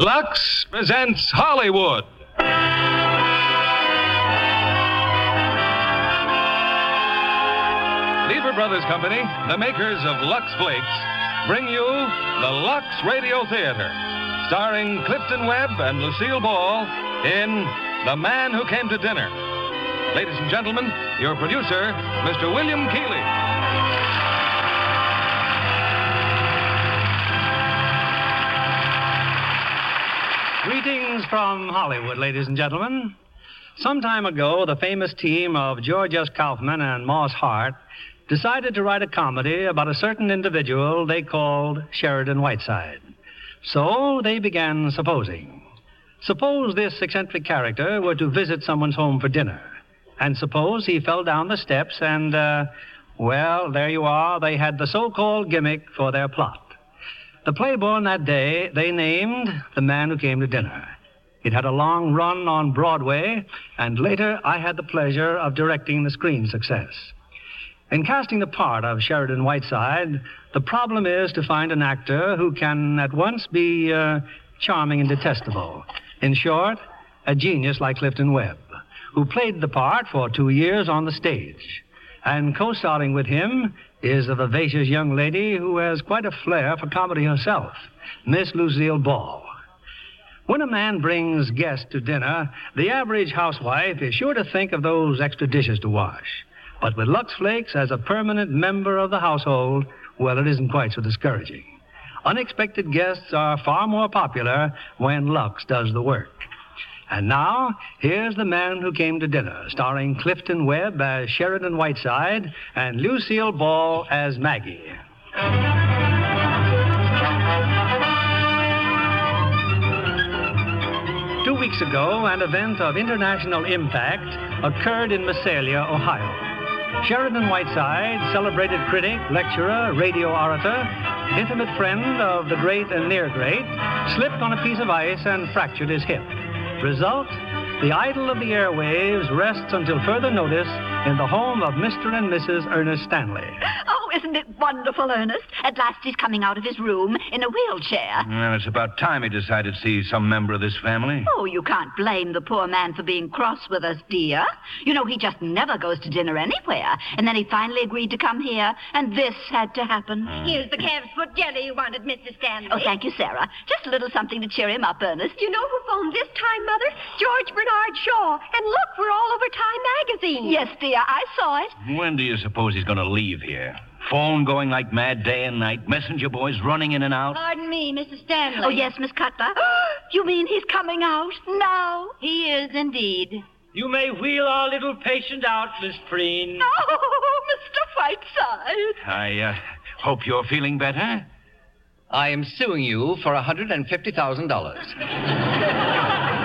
Lux presents Hollywood. Lever Brothers Company, the makers of Lux Flakes, bring you the Lux Radio Theater, starring Clifton Webb and Lucille Ball in The Man Who Came to Dinner. Ladies and gentlemen, your producer, Mr. William Keighley. Greetings from Hollywood, ladies and gentlemen. Some time ago, the famous team of George S. Kaufman and Moss Hart decided to write a comedy about a certain individual they called Sheridan Whiteside. So they began supposing. Suppose this eccentric character were to visit someone's home for dinner. And suppose he fell down the steps and, uh, well, there you are. They had the so called gimmick for their plot. The play born that day they named The Man Who Came to Dinner. It had a long run on Broadway, and later I had the pleasure of directing the screen success. In casting the part of Sheridan Whiteside, the problem is to find an actor who can at once be uh, charming and detestable. In short, a genius like Clifton Webb, who played the part for two years on the stage. And co starring with him is a vivacious young lady who has quite a flair for comedy herself, Miss Lucille Ball. When a man brings guests to dinner, the average housewife is sure to think of those extra dishes to wash. But with Lux Flakes as a permanent member of the household, well, it isn't quite so discouraging. Unexpected guests are far more popular when Lux does the work. And now, here's The Man Who Came to Dinner, starring Clifton Webb as Sheridan Whiteside and Lucille Ball as Maggie. Two weeks ago, an event of international impact occurred in Mesalia, Ohio. Sheridan Whiteside, celebrated critic, lecturer, radio orator, intimate friend of the great and near great, slipped on a piece of ice and fractured his hip. Result? The idol of the airwaves rests until further notice in the home of Mr. and Mrs. Ernest Stanley. Oh, isn't it wonderful, Ernest? At last he's coming out of his room in a wheelchair. Well, it's about time he decided to see some member of this family. Oh, you can't blame the poor man for being cross with us, dear. You know, he just never goes to dinner anywhere. And then he finally agreed to come here, and this had to happen. Hmm. Here's the calf's foot jelly you wanted, Mr. Stanley. Oh, thank you, Sarah. Just a little something to cheer him up, Ernest. You know who phoned this time, Mother? George Bernard Shaw. And look, we're all over Time magazine. Yes, dear, I saw it. When do you suppose he's going to leave here? Phone going like mad day and night, messenger boys running in and out. Pardon me, Mrs. Stanley. Oh, yes, Miss Cutler. you mean he's coming out now? He is indeed. You may wheel our little patient out, Miss Preen. Oh, Mr. Whiteside. I uh, hope you're feeling better. I am suing you for $150,000.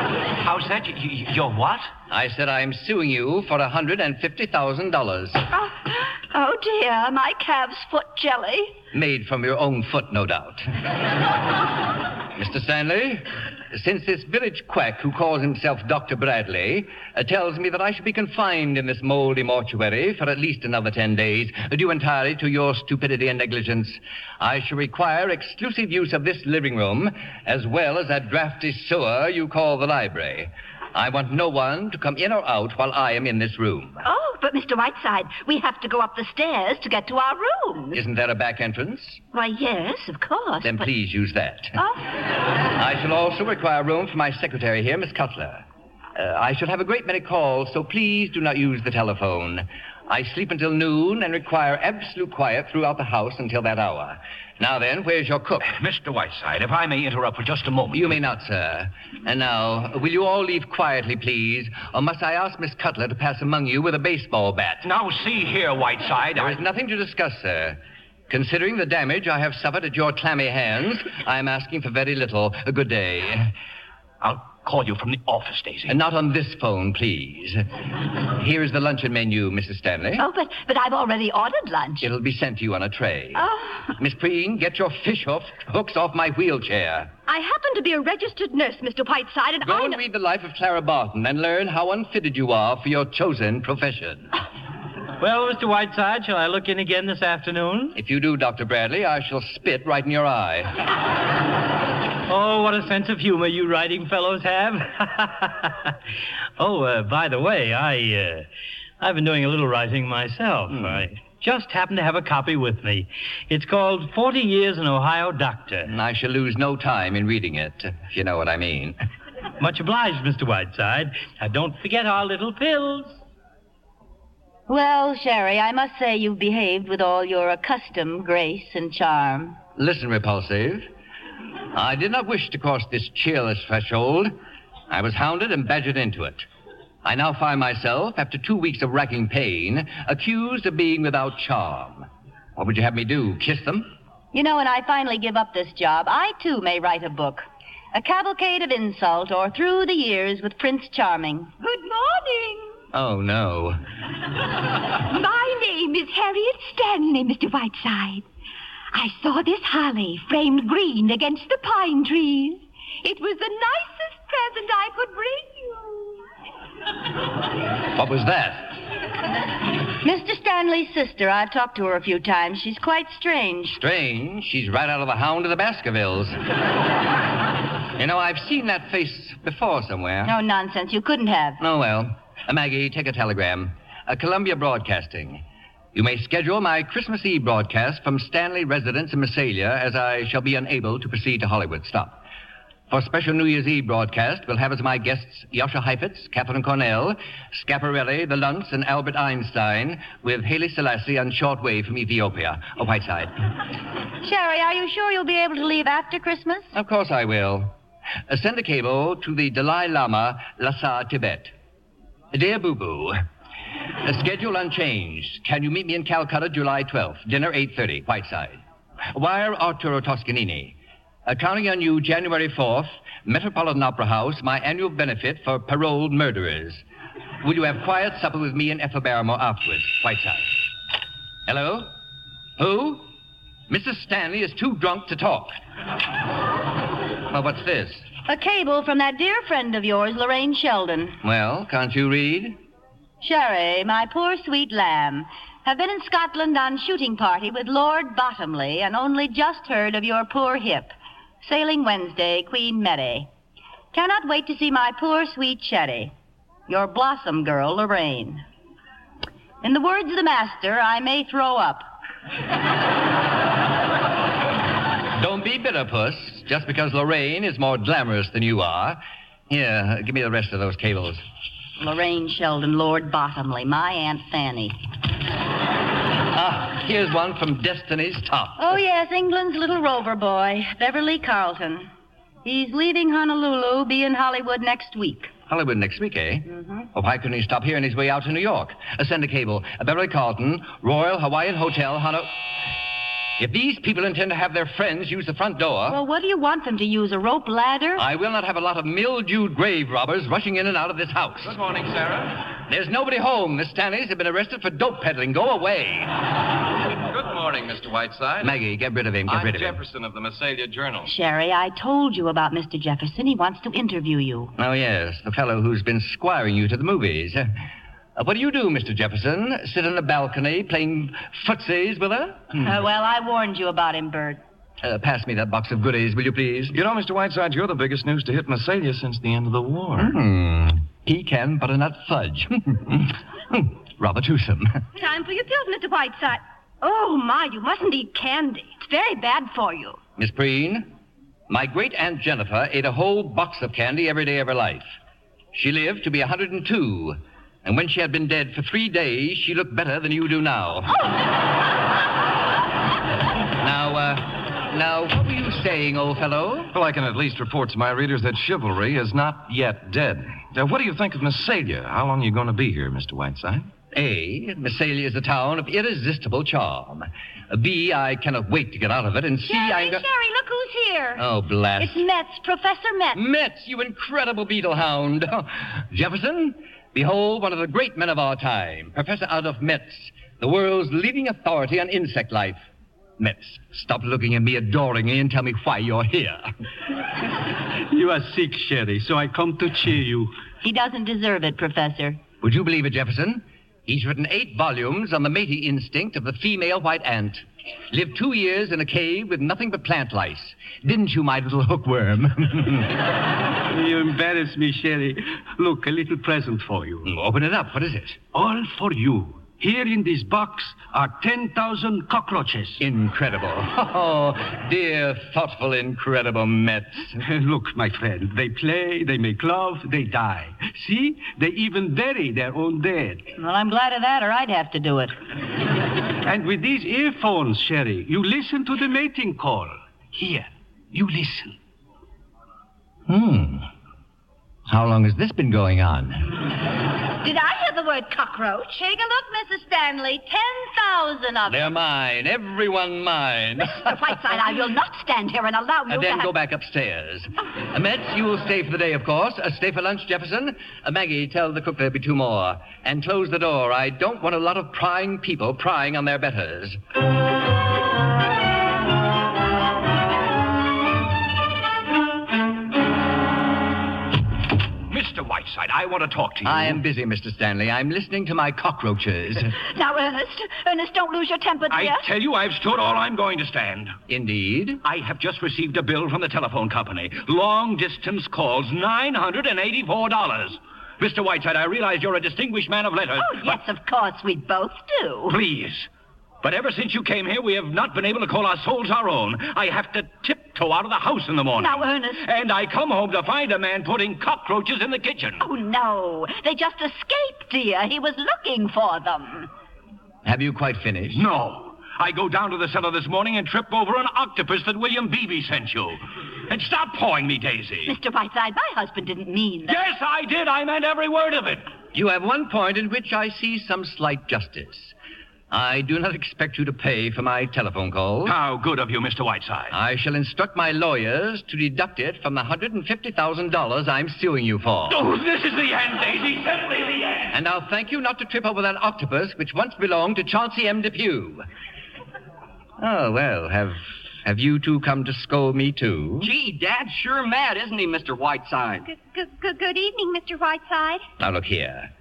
How's that? You, you, you're what? I said I am suing you for a $150,000. Oh, oh, dear, my calf's foot jelly. Made from your own foot, no doubt. Mr. Stanley, since this village quack who calls himself Dr. Bradley uh, tells me that I should be confined in this moldy mortuary for at least another ten days, due entirely to your stupidity and negligence, I shall require exclusive use of this living room as well as that drafty sewer you call the library. I want no one to come in or out while I am in this room. Oh, but Mr. Whiteside, we have to go up the stairs to get to our rooms. Isn't there a back entrance? Why, yes, of course. Then but- please use that. Oh, I shall also require room for my secretary here, Miss Cutler. Uh, I shall have a great many calls, so please do not use the telephone. I sleep until noon and require absolute quiet throughout the house until that hour. Now then, where's your cook? Mr. Whiteside, if I may interrupt for just a moment. You may not, sir. And now, will you all leave quietly, please? Or must I ask Miss Cutler to pass among you with a baseball bat? Now, see here, Whiteside. There I... is nothing to discuss, sir. Considering the damage I have suffered at your clammy hands, I am asking for very little. A good day. I'll call you from the office, Daisy. And not on this phone, please. Here is the luncheon menu, Mrs. Stanley. oh but, but I've already ordered lunch. It'll be sent to you on a tray. Oh, Miss Preen, get your fish hook, hooks off my wheelchair. I happen to be a registered nurse, Mr. Whiteside, and Go I and read the life of Clara Barton and learn how unfitted you are for your chosen profession. Well, Mr. Whiteside, shall I look in again this afternoon? If you do, Dr. Bradley, I shall spit right in your eye. Oh, what a sense of humor you writing fellows have. oh, uh, by the way, I, uh, I've been doing a little writing myself. I just happen to have a copy with me. It's called 40 Years an Ohio Doctor. And I shall lose no time in reading it, if you know what I mean. Much obliged, Mr. Whiteside. Now, don't forget our little pills. well, Sherry, I must say you've behaved with all your accustomed grace and charm. Listen, Repulsive. I did not wish to cross this cheerless threshold. I was hounded and badgered into it. I now find myself, after two weeks of racking pain, accused of being without charm. What would you have me do? Kiss them? You know, when I finally give up this job, I too may write a book. A cavalcade of insult or through the years with Prince Charming. Good morning. Oh, no. My name is Harriet Stanley, Mr. Whiteside. I saw this holly framed green against the pine trees. It was the nicest present I could bring you. What was that? Mr. Stanley's sister, I've talked to her a few times. She's quite strange. Strange. She's right out of the Hound of the Baskervilles. you know, I've seen that face before somewhere. No nonsense. You couldn't have. Oh, well. Uh, Maggie, take a telegram. Uh, Columbia Broadcasting. You may schedule my Christmas Eve broadcast from Stanley residence in Mesalia, as I shall be unable to proceed to Hollywood. Stop. For special New Year's Eve broadcast, we'll have as my guests Jascha Heifetz, Katharine Cornell, Schiaparelli, the Lunts, and Albert Einstein, with Haile Selassie on shortwave from Ethiopia, a Whiteside. Sherry, are you sure you'll be able to leave after Christmas? Of course I will. Uh, send a cable to the Dalai Lama, Lhasa, Tibet. Dear Boo Boo, uh, schedule unchanged. Can you meet me in Calcutta July 12th? Dinner 8.30, Whiteside. Wire Arturo Toscanini. Uh, counting on you January 4th, Metropolitan Opera House, my annual benefit for paroled murderers. Will you have quiet supper with me and Ethel Barrymore afterwards? Whiteside. Hello? Who? Mrs. Stanley is too drunk to talk. Well, what's this? A cable from that dear friend of yours, Lorraine Sheldon. Well, can't you read? Sherry, my poor sweet lamb, have been in Scotland on shooting party with Lord Bottomley and only just heard of your poor hip. Sailing Wednesday, Queen Mary. Cannot wait to see my poor sweet Sherry. Your blossom girl, Lorraine. In the words of the master, I may throw up. Don't be bitter, Puss. Just because Lorraine is more glamorous than you are. Here, give me the rest of those cables. Lorraine Sheldon, Lord Bottomley, my Aunt Fanny. Ah, here's one from Destiny's Tot. Oh, yes, England's little rover boy, Beverly Carlton. He's leaving Honolulu, be in Hollywood next week. Hollywood next week, eh? Mm-hmm. Well, why couldn't he stop here on his way out to New York? Uh, send a cable. Uh, Beverly Carlton, Royal Hawaiian Hotel, Honolulu. If these people intend to have their friends use the front door, Well, what do you want them to use? A rope ladder? I will not have a lot of mildewed grave robbers rushing in and out of this house. Good morning, Sarah. There's nobody home. The Stanleys have been arrested for dope peddling. Go away. Good morning, Mr. Whiteside. Maggie, get rid of him. Get I'm rid of him. Jefferson of the Mesalia Journal. Sherry, I told you about Mr. Jefferson. He wants to interview you. Oh, yes, the fellow who's been squiring you to the movies. Uh, what do you do, Mr. Jefferson? Sit on the balcony playing footsies with her? Uh, well, I warned you about him, Bert. Uh, pass me that box of goodies, will you please? You know, Mr. Whiteside, you're the biggest news to hit Mesalia since the end of the war. Hmm. Pecan butternut fudge. Robert Hewsome. Time for your pills, Mr. Whiteside. Oh, my, you mustn't eat candy. It's very bad for you. Miss Preen, my great Aunt Jennifer ate a whole box of candy every day of her life. She lived to be a 102, and when she had been dead for three days, she looked better than you do now. now, uh, now, what were you saying, old fellow? Well, I can at least report to my readers that chivalry is not yet dead. Now, what do you think of Mesalia? How long are you going to be here, Mr. Whiteside? Eh, a, Mesalia is a town of irresistible charm. Uh, B, I cannot wait to get out of it. And C, Sherry, I'm go- Sherry, look who's here. Oh, blast. It's Metz, Professor Metz. Metz, you incredible beetle hound. Jefferson, behold one of the great men of our time, Professor Adolf Metz, the world's leading authority on insect life. Metz, stop looking at me adoringly and tell me why you're here. You are sick, Sherry, so I come to cheer you. He doesn't deserve it, Professor. Would you believe it, Jefferson? He's written eight volumes on the mating instinct of the female white ant. Lived two years in a cave with nothing but plant lice. Didn't you, my little hookworm? You embarrass me, Sherry. Look, a little present for you. Open it up. What is it? All for you. Here in this box are 10,000 cockroaches. Incredible. Oh, dear, thoughtful, incredible Metz. Look, my friend, they play, they make love, they die. See? They even bury their own dead. Well, I'm glad of that, or I'd have to do it. And with these earphones, Sherry, you listen to the mating call. Here, you listen. Hmm. How long has this been going on? Did I hear the word cockroach? Take a look, Mrs. Stanley. Ten thousand of them. They're mine, everyone mine. Mr. Whiteside, I will not stand here and allow you And to then have... go back upstairs. Uh, Metz, you will stay for the day, of course. Uh, stay for lunch, Jefferson. Uh, Maggie, tell the cook there'll be two more. And close the door. I don't want a lot of prying people prying on their betters. Mr. Whiteside, I want to talk to you. I am busy, Mr. Stanley. I'm listening to my cockroaches. Now, Ernest, Ernest, don't lose your temper, dear. I tell you, I've stood all I'm going to stand. Indeed. I have just received a bill from the telephone company. Long distance calls, $984. Mr. Whiteside, I realize you're a distinguished man of letters. Oh, yes, of course, we both do. Please. But ever since you came here, we have not been able to call our souls our own. I have to tiptoe out of the house in the morning. Now, Ernest. And I come home to find a man putting cockroaches in the kitchen. Oh, no. They just escaped, dear. He was looking for them. Have you quite finished? No. I go down to the cellar this morning and trip over an octopus that William Beebe sent you. And stop pawing me, Daisy. Mr. Whiteside, my husband didn't mean that. Yes, I did. I meant every word of it. You have one point in which I see some slight justice. I do not expect you to pay for my telephone call. How good of you, Mr. Whiteside. I shall instruct my lawyers to deduct it from the $150,000 I'm suing you for. Oh, this is the end, Daisy. Simply the end. And I'll thank you not to trip over that octopus which once belonged to Chauncey M. Depew. Oh, well, have have you two come to scold me too? Gee, Dad's sure mad, isn't he, Mr. Whiteside? Good, good, good, good evening, Mr. Whiteside. Now look here.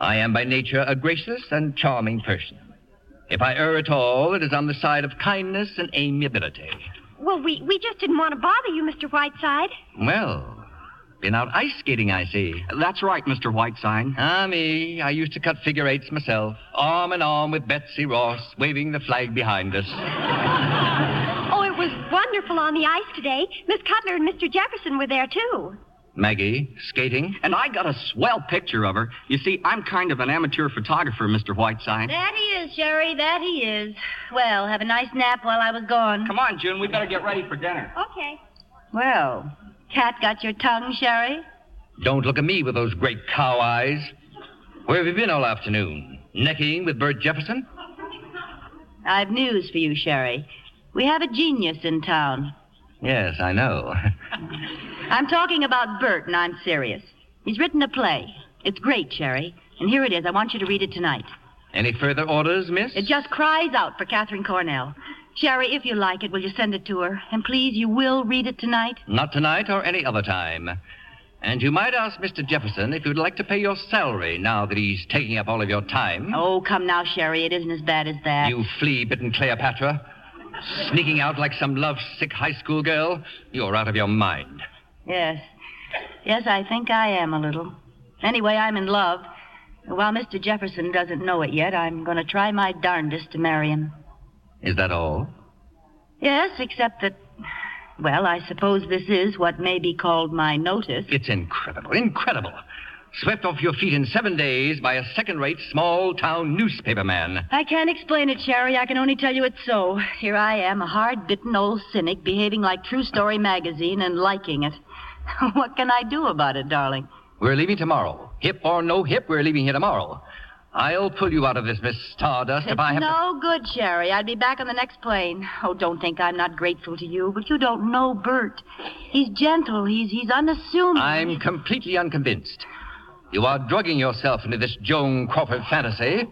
I am by nature a gracious and charming person. If I err at all, it is on the side of kindness and amiability. Well, we, we just didn't want to bother you, Mr. Whiteside. Well, been out ice skating, I see. That's right, Mr. Whiteside. Ah, me. I used to cut figure eights myself, arm in arm with Betsy Ross, waving the flag behind us. Oh, it was wonderful on the ice today. Miss Cutler and Mr. Jefferson were there, too. Maggie, skating? And I got a swell picture of her. You see, I'm kind of an amateur photographer, Mr. Whiteside. That he is, Sherry, that he is. Well, have a nice nap while I was gone. Come on, June, we better get ready for dinner. Okay. Well, cat got your tongue, Sherry? Don't look at me with those great cow eyes. Where have you been all afternoon? Necking with Bert Jefferson? I've news for you, Sherry. We have a genius in town. Yes, I know. I'm talking about Bert, and I'm serious. He's written a play. It's great, Sherry. And here it is. I want you to read it tonight. Any further orders, miss? It just cries out for Katharine Cornell. Sherry, if you like it, will you send it to her? And please, you will read it tonight? Not tonight or any other time. And you might ask Mr. Jefferson if you'd like to pay your salary now that he's taking up all of your time. Oh, come now, Sherry. It isn't as bad as that. You flea bitten Cleopatra. Sneaking out like some love-sick high school girl. You're out of your mind. Yes. Yes, I think I am a little. Anyway, I'm in love. While Mr. Jefferson doesn't know it yet, I'm going to try my darndest to marry him. Is that all? Yes, except that, well, I suppose this is what may be called my notice. It's incredible, incredible. Swept off your feet in seven days by a second rate small town newspaper man. I can't explain it, Sherry. I can only tell you it's so. Here I am, a hard bitten old cynic, behaving like True Story magazine and liking it. what can I do about it, darling? We're leaving tomorrow. Hip or no hip, we're leaving here tomorrow. I'll pull you out of this, Miss Stardust, It's if I have to. no good, Sherry. I'd be back on the next plane. Oh, don't think I'm not grateful to you, but you don't know Bert. He's gentle. He's he's unassuming. I'm completely unconvinced. You are drugging yourself into this Joan Crawford fantasy,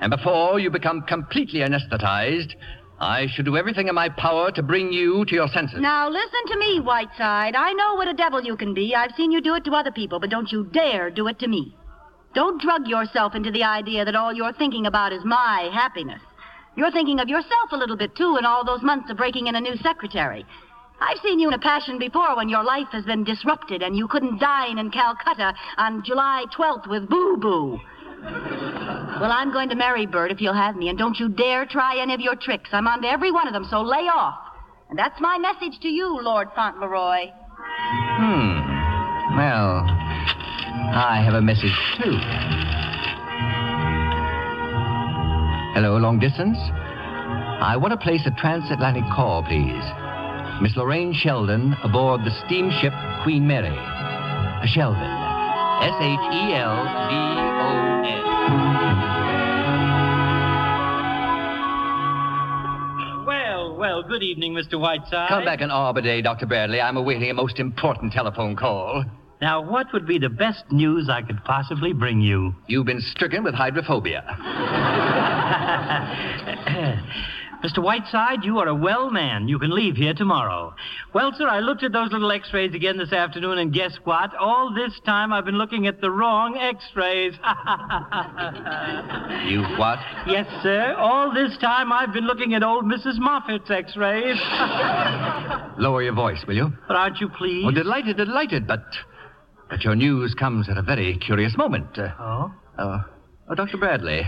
and before you become completely anesthetized, I should do everything in my power to bring you to your senses. Now listen to me, Whiteside. I know what a devil you can be. I've seen you do it to other people, but don't you dare do it to me. Don't drug yourself into the idea that all you're thinking about is my happiness. You're thinking of yourself a little bit, too, in all those months of breaking in a new secretary. I've seen you in a passion before when your life has been disrupted and you couldn't dine in Calcutta on July 12th with Boo Boo. Well, I'm going to marry Bert if you'll have me, and don't you dare try any of your tricks. I'm on to every one of them, so lay off. And that's my message to you, Lord Fauntleroy. Hmm. Well, I have a message, too. Hello, long distance? I want to place a transatlantic call, please. Miss Lorraine Sheldon aboard the steamship Queen Mary. Sheldon. S H E L D O N. Well, well, good evening, Mr. Whiteside. Come back in Arbor Day, Dr. Bradley. I'm awaiting a most important telephone call. Now, what would be the best news I could possibly bring you? You've been stricken with hydrophobia. Mr. Whiteside, you are a well man. You can leave here tomorrow. Well, sir, I looked at those little x-rays again this afternoon, and guess what? All this time I've been looking at the wrong x-rays. You what? yes, sir. All this time I've been looking at old Mrs. Moffat's x-rays. Lower your voice, will you? but aren't you pleased? Oh, delighted, delighted, but but your news comes at a very curious moment. Uh, Oh? uh, oh, Dr. Bradley,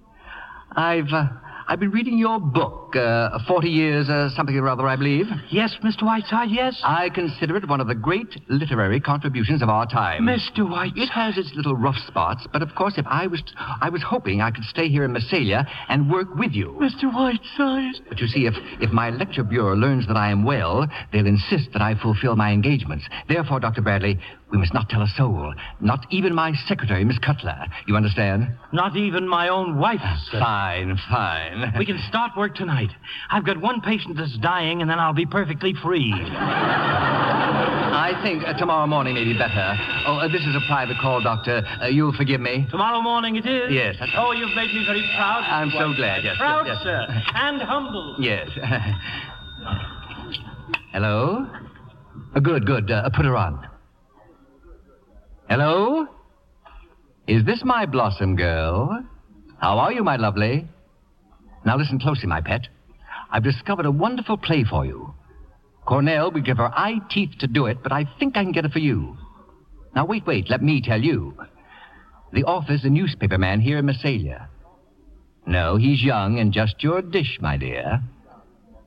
I've uh, I've been reading your book, uh, Forty Years, uh, something or other, I believe. Yes, Mr. Whiteside, yes. I consider it one of the great literary contributions of our time. Mr. Whiteside. It has its little rough spots, but of course, if I was I was hoping I could stay here in Mesalia and work with you. Mr. Whiteside. But you see, if, if my lecture bureau learns that I am well, they'll insist that I fulfill my engagements. Therefore, Dr. Bradley, we must not tell a soul. Not even my secretary, Miss Cutler. You understand? Not even my own wife. sir. Fine, fine. We can start work tonight. I've got one patient that's dying, and then I'll be perfectly free. I think uh, tomorrow morning may be better. Oh, uh, this is a private call, Doctor. Uh, you'll forgive me. Tomorrow morning it is? Yes, Oh, you've made me very proud. I'm so glad, yes, Proud, yes, yes. sir, and humble. Yes. Hello? Uh, good, good. Uh, put her on. Hello? Is this my blossom girl? How are you, my lovely? Now listen closely, my pet. I've discovered a wonderful play for you. Cornell would give her eye teeth to do it, but I think I can get it for you. Now wait, wait, let me tell you. The author's a newspaper man here in Mesalia. No, he's young and just your dish, my dear.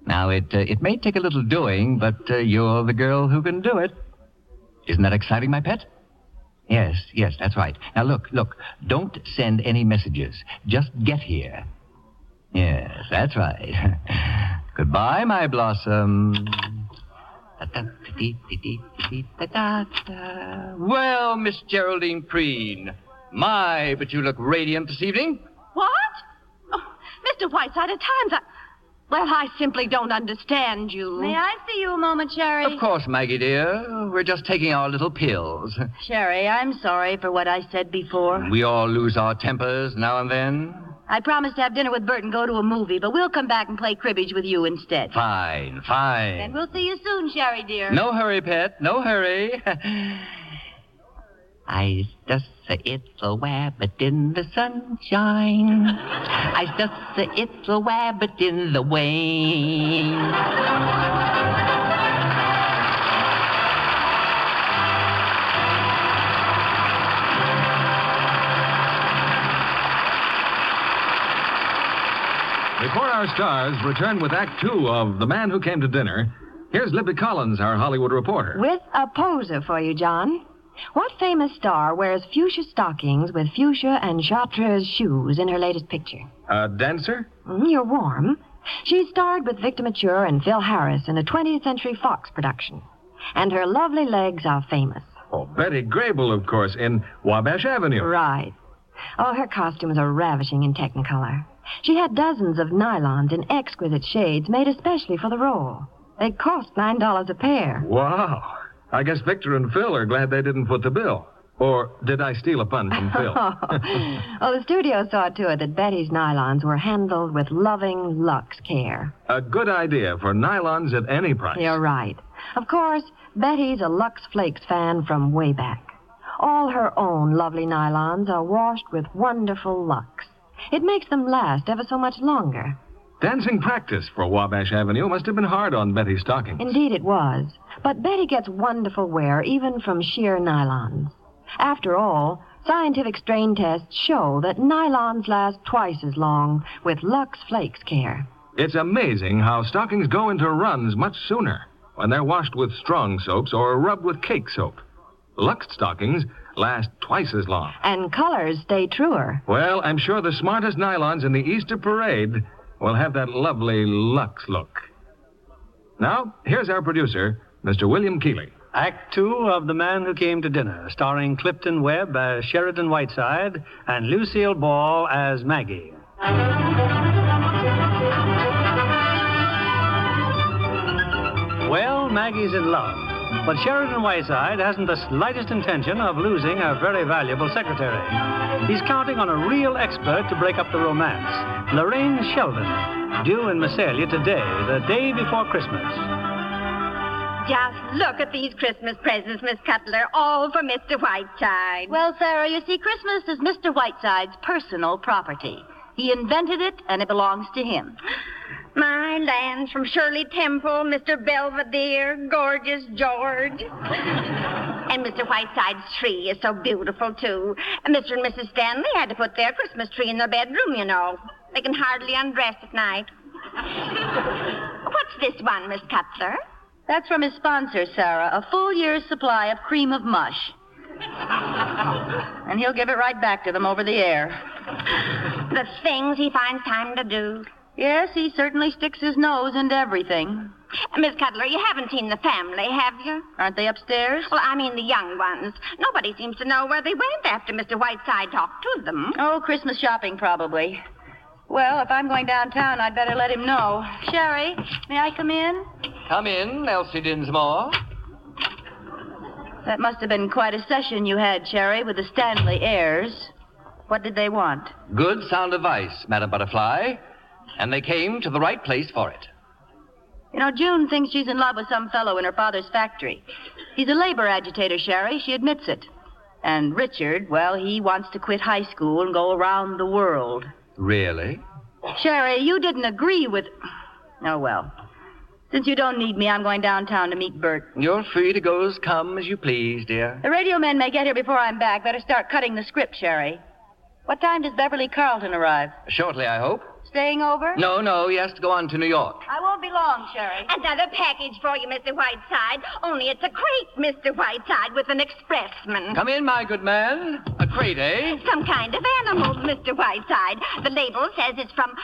Now, it, uh, it may take a little doing, but uh, you're the girl who can do it. Isn't that exciting, my pet? Yes, yes, that's right. Now, look, look, don't send any messages. Just get here. Yes, that's right. Goodbye, my blossom. Well, Miss Geraldine Preen, my, but you look radiant this evening. What? Oh, Mr. Whiteside, at times I. Well, I simply don't understand you. May I see you a moment, Sherry? Of course, Maggie dear. We're just taking our little pills. Sherry, I'm sorry for what I said before. We all lose our tempers now and then. I promised to have dinner with Bert and go to a movie, but we'll come back and play cribbage with you instead. Fine, fine. And we'll see you soon, Sherry dear. No hurry, pet. No hurry. I just a ittle wabbit in the sunshine. I just a ittle wabbit in the rain. Before our stars return with Act Two of The Man Who Came to Dinner, here's Libby Collins, our Hollywood reporter. With a poser for you, John. What famous star wears fuchsia stockings with fuchsia and chartreuse shoes in her latest picture? A dancer? Mm, you're warm. She starred with Victor Mature and Phil Harris in a 20th Century Fox production. And her lovely legs are famous. Oh, Betty Grable, of course, in Wabash Avenue. Right. Oh, her costumes are ravishing in Technicolor. She had dozens of nylons in exquisite shades made especially for the role. They cost $9 a pair. Wow. I guess Victor and Phil are glad they didn't foot the bill. Or did I steal a pun from Phil? oh, the studio saw to it that Betty's nylons were handled with loving Lux care. a good idea for nylons at any price. You're right. Of course, Betty's a Lux Flakes fan from way back. All her own lovely nylons are washed with wonderful Lux. It makes them last ever so much longer. Dancing practice for Wabash Avenue must have been hard on Betty's stockings. Indeed, it was. But Betty gets wonderful wear even from sheer nylons. After all, scientific strain tests show that nylons last twice as long with Lux Flakes care. It's amazing how stockings go into runs much sooner when they're washed with strong soaps or rubbed with cake soap. Lux stockings last twice as long. And colors stay truer. Well, I'm sure the smartest nylons in the Easter parade will have that lovely Lux look. Now, here's our producer, Mr. William Keighley. Act two of The Man Who Came to Dinner, starring Clifton Webb as Sheridan Whiteside and Lucille Ball as Maggie. Well, Maggie's in love, but Sheridan Whiteside hasn't the slightest intention of losing a very valuable secretary. He's counting on a real expert to break up the romance, Lorraine Sheldon, due in Mesalia today, the day before Christmas. Just look at these Christmas presents, Miss Cutler, all for Mr. Whiteside. Well, Sarah, you see, Christmas is Mr. Whiteside's personal property. He invented it, and it belongs to him. My lands from Shirley Temple, Mr. Belvedere, gorgeous George. and Mr. Whiteside's tree is so beautiful, too. And Mr. and Mrs. Stanley had to put their Christmas tree in their bedroom, you know. They can hardly undress at night. What's this one, Miss Cutler? That's from his sponsor, Sarah, a full year's supply of cream of mush. and he'll give it right back to them over the air. The things he finds time to do. Yes, he certainly sticks his nose into everything. Miss Cutler, you haven't seen the family, have you? Aren't they upstairs? Well, I mean the young ones. Nobody seems to know where they went after Mr. Whiteside talked to them. Oh, Christmas shopping, probably. Well, if I'm going downtown, I'd better let him know. Sherry, may I come in? Come in, Elsie Dinsmore. That must have been quite a session you had, Sherry, with the Stanley heirs. What did they want? Good sound advice, Madam Butterfly. And they came to the right place for it. You know, June thinks she's in love with some fellow in her father's factory. He's a labor agitator, Sherry. She admits it. And Richard, well, he wants to quit high school and go around the world. Really? Sherry, you didn't agree with. Oh, well. Since you don't need me, I'm going downtown to meet Bert. You're free to go as come as you please, dear. The radio men may get here before I'm back. Better start cutting the script, Sherry. What time does Beverly Carlton arrive? Shortly, I hope. Staying over? No, no, he has to go on to New York. I won't be long, Sherry. Another package for you, Mr. Whiteside. Only it's a crate, Mr. Whiteside, with an expressman. Come in, my good man. A crate, eh? Some kind of animal, Mr. Whiteside. The label says it's from.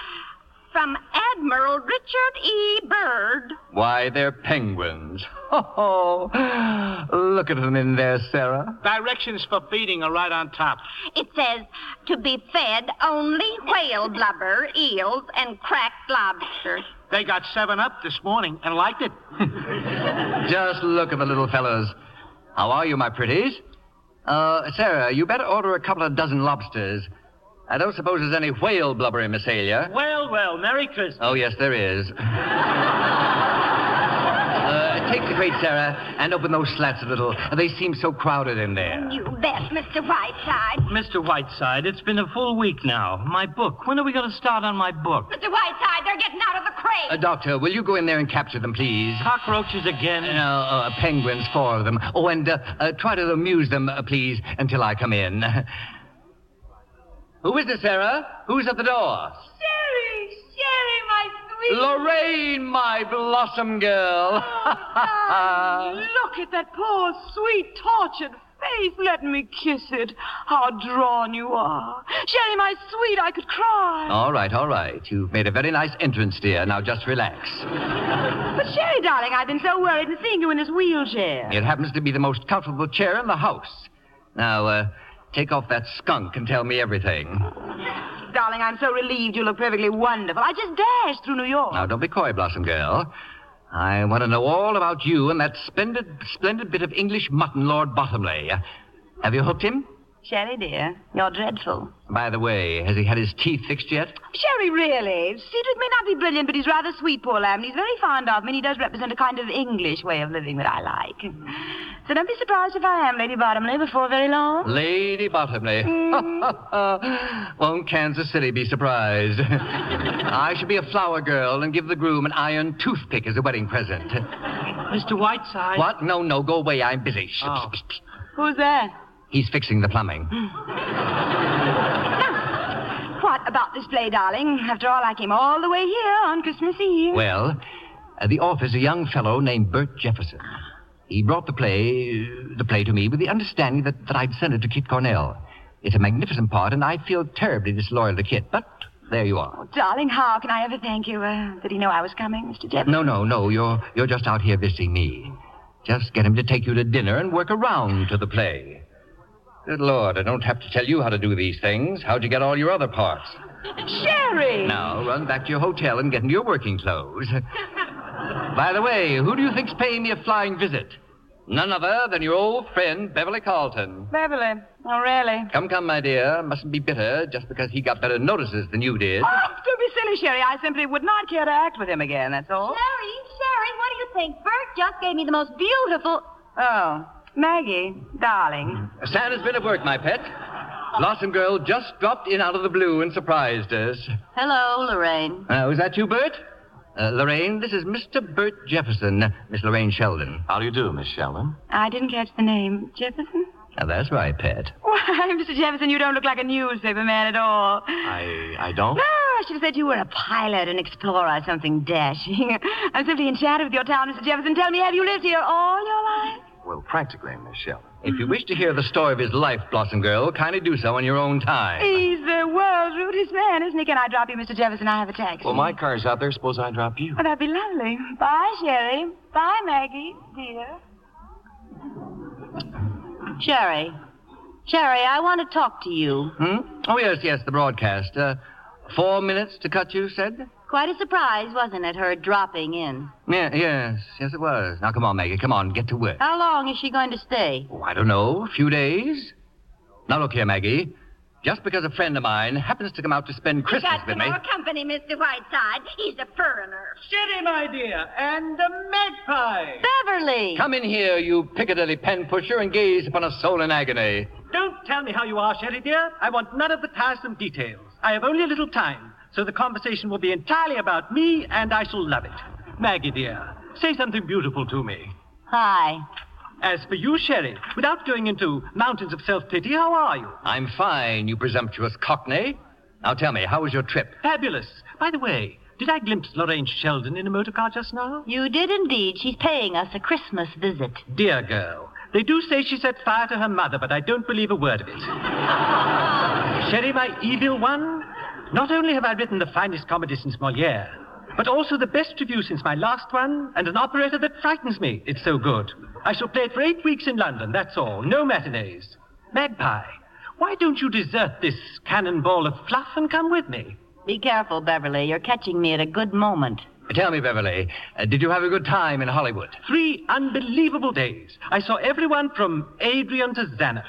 From Admiral Richard E. Byrd. Why, they're penguins. Oh, look at them in there, Sarah. Directions for feeding are right on top. It says to be fed only whale blubber, eels, and cracked lobster. They got seven up this morning and liked it. Just look at the little fellows. How are you, my pretties? Uh, Sarah, you better order a couple of dozen lobsters. I don't suppose there's any whale blubber in Mesalia. Well, well, Merry Christmas. Oh, yes, there is. uh, take the crate, Sarah, and open those slats a little. They seem so crowded in there. You bet, Mr. Whiteside. Mr. Whiteside, it's been a full week now. My book. When are we going to start on my book? Mr. Whiteside, they're getting out of the crate. Uh, doctor, will you go in there and capture them, please? Cockroaches again? No, uh, penguins, four of them. Oh, and uh, uh, try to amuse them, uh, please, until I come in. Who is it, Sarah? Who's at the door? Sherry, Sherry my sweet. Lorraine, my blossom girl. Oh, Look at that poor, sweet, tortured face. Let me kiss it. How drawn you are. Sherry, my sweet, I could cry. all right, all right. You've made a very nice entrance, dear. Now just relax. But, Sherry, darling, I've been so worried in seeing you in this wheelchair. It happens to be the most comfortable chair in the house. Now, uh, take off that skunk and tell me everything. Darling, I'm so relieved you look perfectly wonderful. I just dashed through New York. Now, don't be coy, Blossom Girl. I want to know all about you and that splendid, splendid bit of English mutton, Lord Bottomley. Uh, have you hooked him? Sherry, dear, you're dreadful. By the way, has he had his teeth fixed yet? Sherry, really. Cedric may not be brilliant, but he's rather sweet, poor lamb. and He's very fond of me, and he does represent a kind of English way of living that I like. So don't be surprised if I am Lady Bottomley before very long. Lady Bottomley. Mm. Won't Kansas City be surprised? I should be a flower girl and give the groom an iron toothpick as a wedding present. Mr. Whiteside. What? No, no, go away. I'm busy. Oh. shh, shh. Who's that? He's fixing the plumbing. now, What about this play, darling? After all, I came all the way here on Christmas Eve. Well, at the office, a young fellow named Bert Jefferson. He brought the play, the play to me with the understanding that, that I'd send it to Kit Cornell. It's a magnificent part, and I feel terribly disloyal to Kit, but there you are. Darling, how can I ever thank you? Uh, did he know I was coming, Mr. Jefferson? No, no, no, you're, you're just out here visiting me. Just get him to take you to dinner and work around to the play. Good Lord, I don't have to tell you how to do these things. How'd you get all your other parts? Sherry! Now, run back to your hotel and get into your working clothes. By the way, who do you think's paying me a flying visit? None other than your old friend, Beverly Carlton. Beverly. Oh, really? Come, come, my dear. Mustn't be bitter just because he got better notices than you did. Oh, don't be silly, Sherry. I simply would not care to act with him again, that's all. Sherry, Sherry, what do you think? Bert just gave me the most beautiful. Oh, Maggie, darling. Santa's been at work, my pet. Blossom Girl just dropped in out of the blue and surprised us. Hello, Lorraine. Uh, was that you, Bert? Uh, Lorraine, this is Mr. Bert Jefferson, Miss Lorraine Sheldon. How do you do, Miss Sheldon? I didn't catch the name. Jefferson? Now, that's right, pet. Why, Mr. Jefferson, you don't look like a newspaper man at all. I I don't. No, I should have said you were a pilot, an explorer, something dashing. I'm simply enchanted with your town, Mr. Jefferson. Tell me, have you lived here all your life? Well, practically, Miss Sheldon. If you wish to hear the story of his life, Blossom Girl, kindly do so in your own time. He's the world's rudest man, isn't he? Can I drop you, Mr. Jefferson? I have a taxi. Well, my car's out there. Suppose I drop you. Oh, that'd be lovely. Bye, Sherry. Bye, Maggie, dear. Sherry. Sherry, I want to talk to you. Hmm? Oh, yes, yes, the broadcast. Uh, four minutes to cut, you said? Quite a surprise, wasn't it, her dropping in? Yeah, yes, yes, it was. Now, come on, Maggie, come on, get to work. How long is she going to stay? Oh, I don't know, a few days. Now, look here, Maggie. Just because a friend of mine happens to come out to spend Christmas got with some me. more company, Mr. Whiteside. He's a foreigner. Sherry, my dear, and a magpie. Beverly! Come in here, you Piccadilly pen pusher, and gaze upon a soul in agony. Don't tell me how you are, Sherry, dear. I want none of the tiresome details. I have only a little time, so the conversation will be entirely about me, and I shall love it. Maggie, dear, say something beautiful to me. Hi. As for you, Sherry, without going into mountains of self-pity, how are you? I'm fine, you presumptuous cockney. Now tell me, how was your trip? Fabulous. By the way, did I glimpse Lorraine Sheldon in a motor car just now? You did indeed. She's paying us a Christmas visit. Dear girl, they do say she set fire to her mother, but I don't believe a word of it. Sherry, my evil one, not only have I written the finest comedy since Moliere, but also the best review since my last one, and an operator that frightens me. It's so good. I shall play it for eight weeks in London, that's all. No matinees. Magpie, why don't you desert this cannonball of fluff and come with me? Be careful, Beverly. You're catching me at a good moment. Tell me, Beverly, uh, did you have a good time in Hollywood? Three unbelievable days. I saw everyone from Adrian to Zanuck.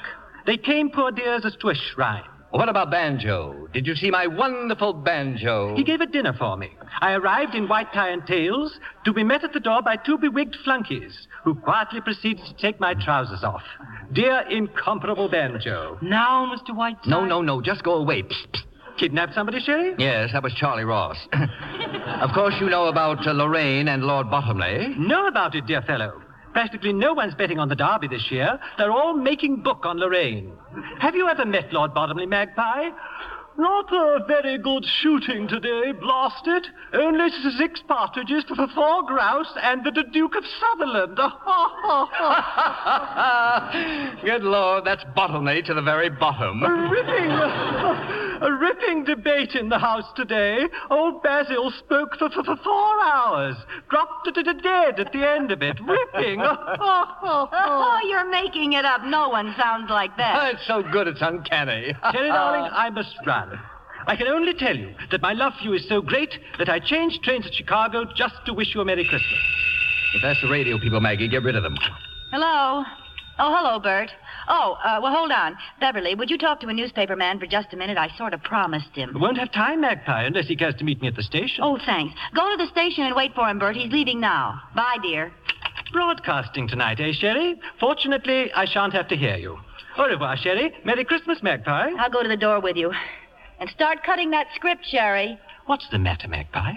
They came, poor dears, as to a shrine. What about Banjo? Did you see my wonderful banjo? He gave a dinner for me. I arrived in white tie and tails to be met at the door by two bewigged flunkies who quietly proceeded to take my trousers off. Dear incomparable Banjo. Now, Mr. White. No, no, no, just go away. Psst, psst. Kidnap somebody, Sherry? Yes, that was Charlie Ross. of course, you know about uh, Lorraine and Lord Bottomley. Know about it, dear fellow. Practically no one's betting on the Derby this year. They're all making book on Lorraine. Have you ever met Lord Bottomley, Magpie? Not a very good shooting today, blast it. Only six partridges for four grouse and the Duke of Sutherland. Good Lord, that's bottomley to the very bottom. A ripping, a ripping debate in the House today. Old Basil spoke for, for, for four hours, dropped to, to, to dead at the end of it. Ripping. Oh, you're making it up. No one sounds like that. it's so good it's uncanny. Terry, darling, I must run. I can only tell you that my love for you is so great that I changed trains at Chicago just to wish you a Merry Christmas. If that's the radio people, Maggie, get rid of them. Hello. Oh, hello, Bert. Oh, uh, well, hold on. Beverly, would you talk to a newspaper man for just a minute? I sort of promised him. I won't have time, Magpie, unless he cares to meet me at the station. Oh, thanks. Go to the station and wait for him, Bert. He's leaving now. Bye, dear. Broadcasting tonight, eh, Sherry? Fortunately, I shan't have to hear you. Au revoir, Sherry. Merry Christmas, Magpie. I'll go to the door with you. And start cutting that script, Sherry. What's the matter, Magpie?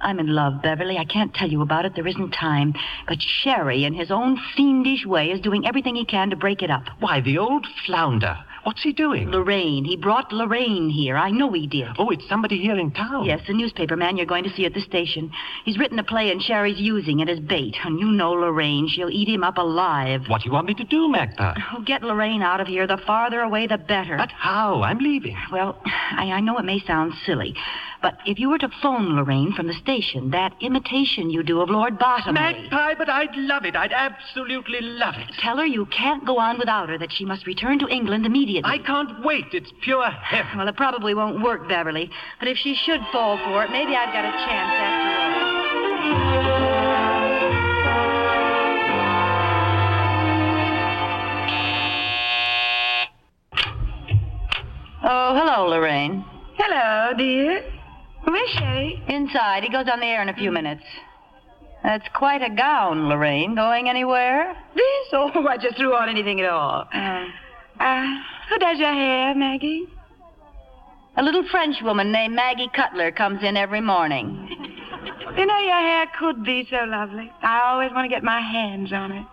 I'm in love, Beverly. I can't tell you about it. There isn't time. But Sherry, in his own fiendish way, is doing everything he can to break it up. Why, the old flounder. What's he doing? Lorraine. He brought Lorraine here. I know he did. Oh, it's somebody here in town. Yes, the newspaper man you're going to see at the station. He's written a play and Sherry's using it as bait. And you know Lorraine. She'll eat him up alive. What do you want me to do, Magpie? Oh, get Lorraine out of here. The farther away, the better. But how? I'm leaving. Well, I, I know it may sound silly, but if you were to phone Lorraine from the station, that imitation you do of Lord Bottomley. Magpie, but I'd love it. I'd absolutely love it. Tell her you can't go on without her, that she must return to England immediately. I can't wait. It's pure heaven. Well, it probably won't work, Beverly. But if she should fall for it, maybe I've got a chance after all. Oh, hello, Lorraine. Hello, dear. Inside. He goes on the air in a few minutes. That's quite a gown, Lorraine. Going anywhere? This? Oh, I just threw on anything at all. Uh, who does your hair, Maggie? A little French woman named Maggie Cutler comes in every morning. You know, your hair could be so lovely. I always want to get my hands on it.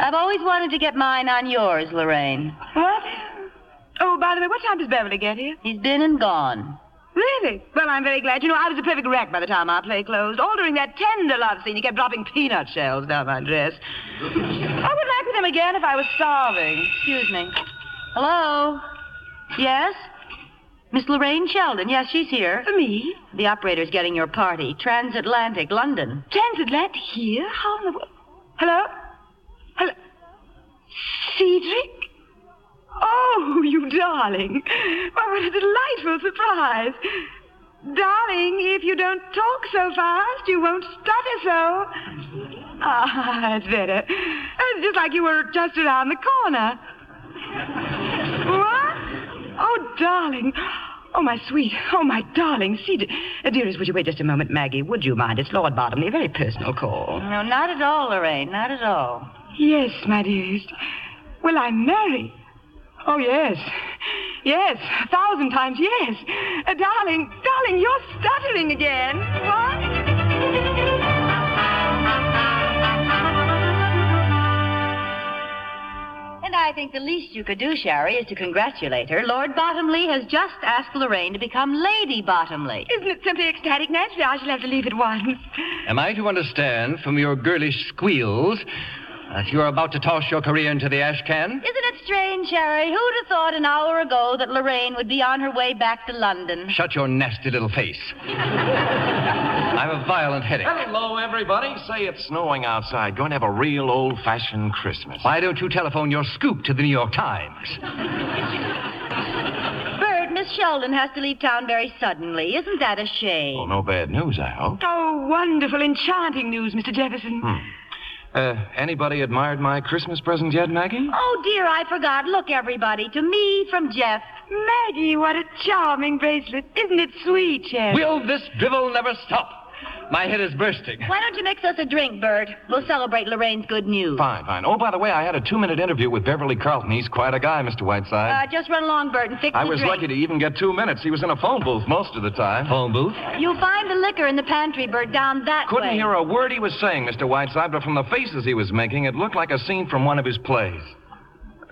I've always wanted to get mine on yours, Lorraine. What? Oh, by the way, what time does Beverly get here? He's been and gone. Really? Well, I'm very glad. You know, I was a perfect wreck by the time our play closed. All during that tender love scene, he kept dropping peanut shells down my dress. I would like with him again if I was starving. Excuse me. Hello? Yes? Miss Lorraine Sheldon. Yes, she's here. For me? The operator's getting your party. Transatlantic, London. Transatlantic here? How in the world? Hello? Hello? Cedric? Oh, you darling. Well, what a delightful surprise. Darling, if you don't talk so fast, you won't stutter so. Ah, it's better. It's just like you were just around the corner. What? Oh, darling. Oh, my sweet. Oh, my darling. See, uh, dearest, would you wait just a moment, Maggie? Would you mind? It's Lord Bottomley, a very personal call. No, not at all, Lorraine. Not at all. Yes, my dearest. Will I marry? Oh, yes. Yes, a thousand times yes. Uh, darling, darling, you're stuttering again. What? And I think the least you could do, Sherry, is to congratulate her. Lord Bottomley has just asked Lorraine to become Lady Bottomley. Isn't it simply ecstatic? Naturally, I shall have to leave at once. Am I to understand from your girlish squeals that you're about to toss your career into the ash can? Isn't it strange, Harry? Who'd have thought an hour ago that Lorraine would be on her way back to London? Shut your nasty little face. I have a violent headache. Hello, everybody. Say it's snowing outside. Going to have a real old fashioned Christmas. Why don't you telephone your scoop to the New York Times? Bert, Miss Sheldon has to leave town very suddenly. Isn't that a shame? Oh, no bad news, I hope. Oh, wonderful, enchanting news, Mr. Jefferson. Hmm. Uh, anybody admired my Christmas present yet, Maggie? Oh, dear, I forgot. Look, everybody, to me from Jeff. Maggie, what a charming bracelet. Isn't it sweet, Jeff? Will this drivel never stop? My head is bursting. Why don't you mix us a drink, Bert? We'll celebrate Lorraine's good news. Fine, fine. Oh, by the way, I had a two minute interview with Beverly Carlton. He's quite a guy, Mr. Whiteside. Uh, just run along, Bert, and fix I the was drink. lucky to even get two minutes. He was in a phone booth most of the time. Phone booth? You'll find the liquor in the pantry, Bert, down that way. Couldn't hear a word he was saying, Mr. Whiteside, but from the faces he was making, it looked like a scene from one of his plays.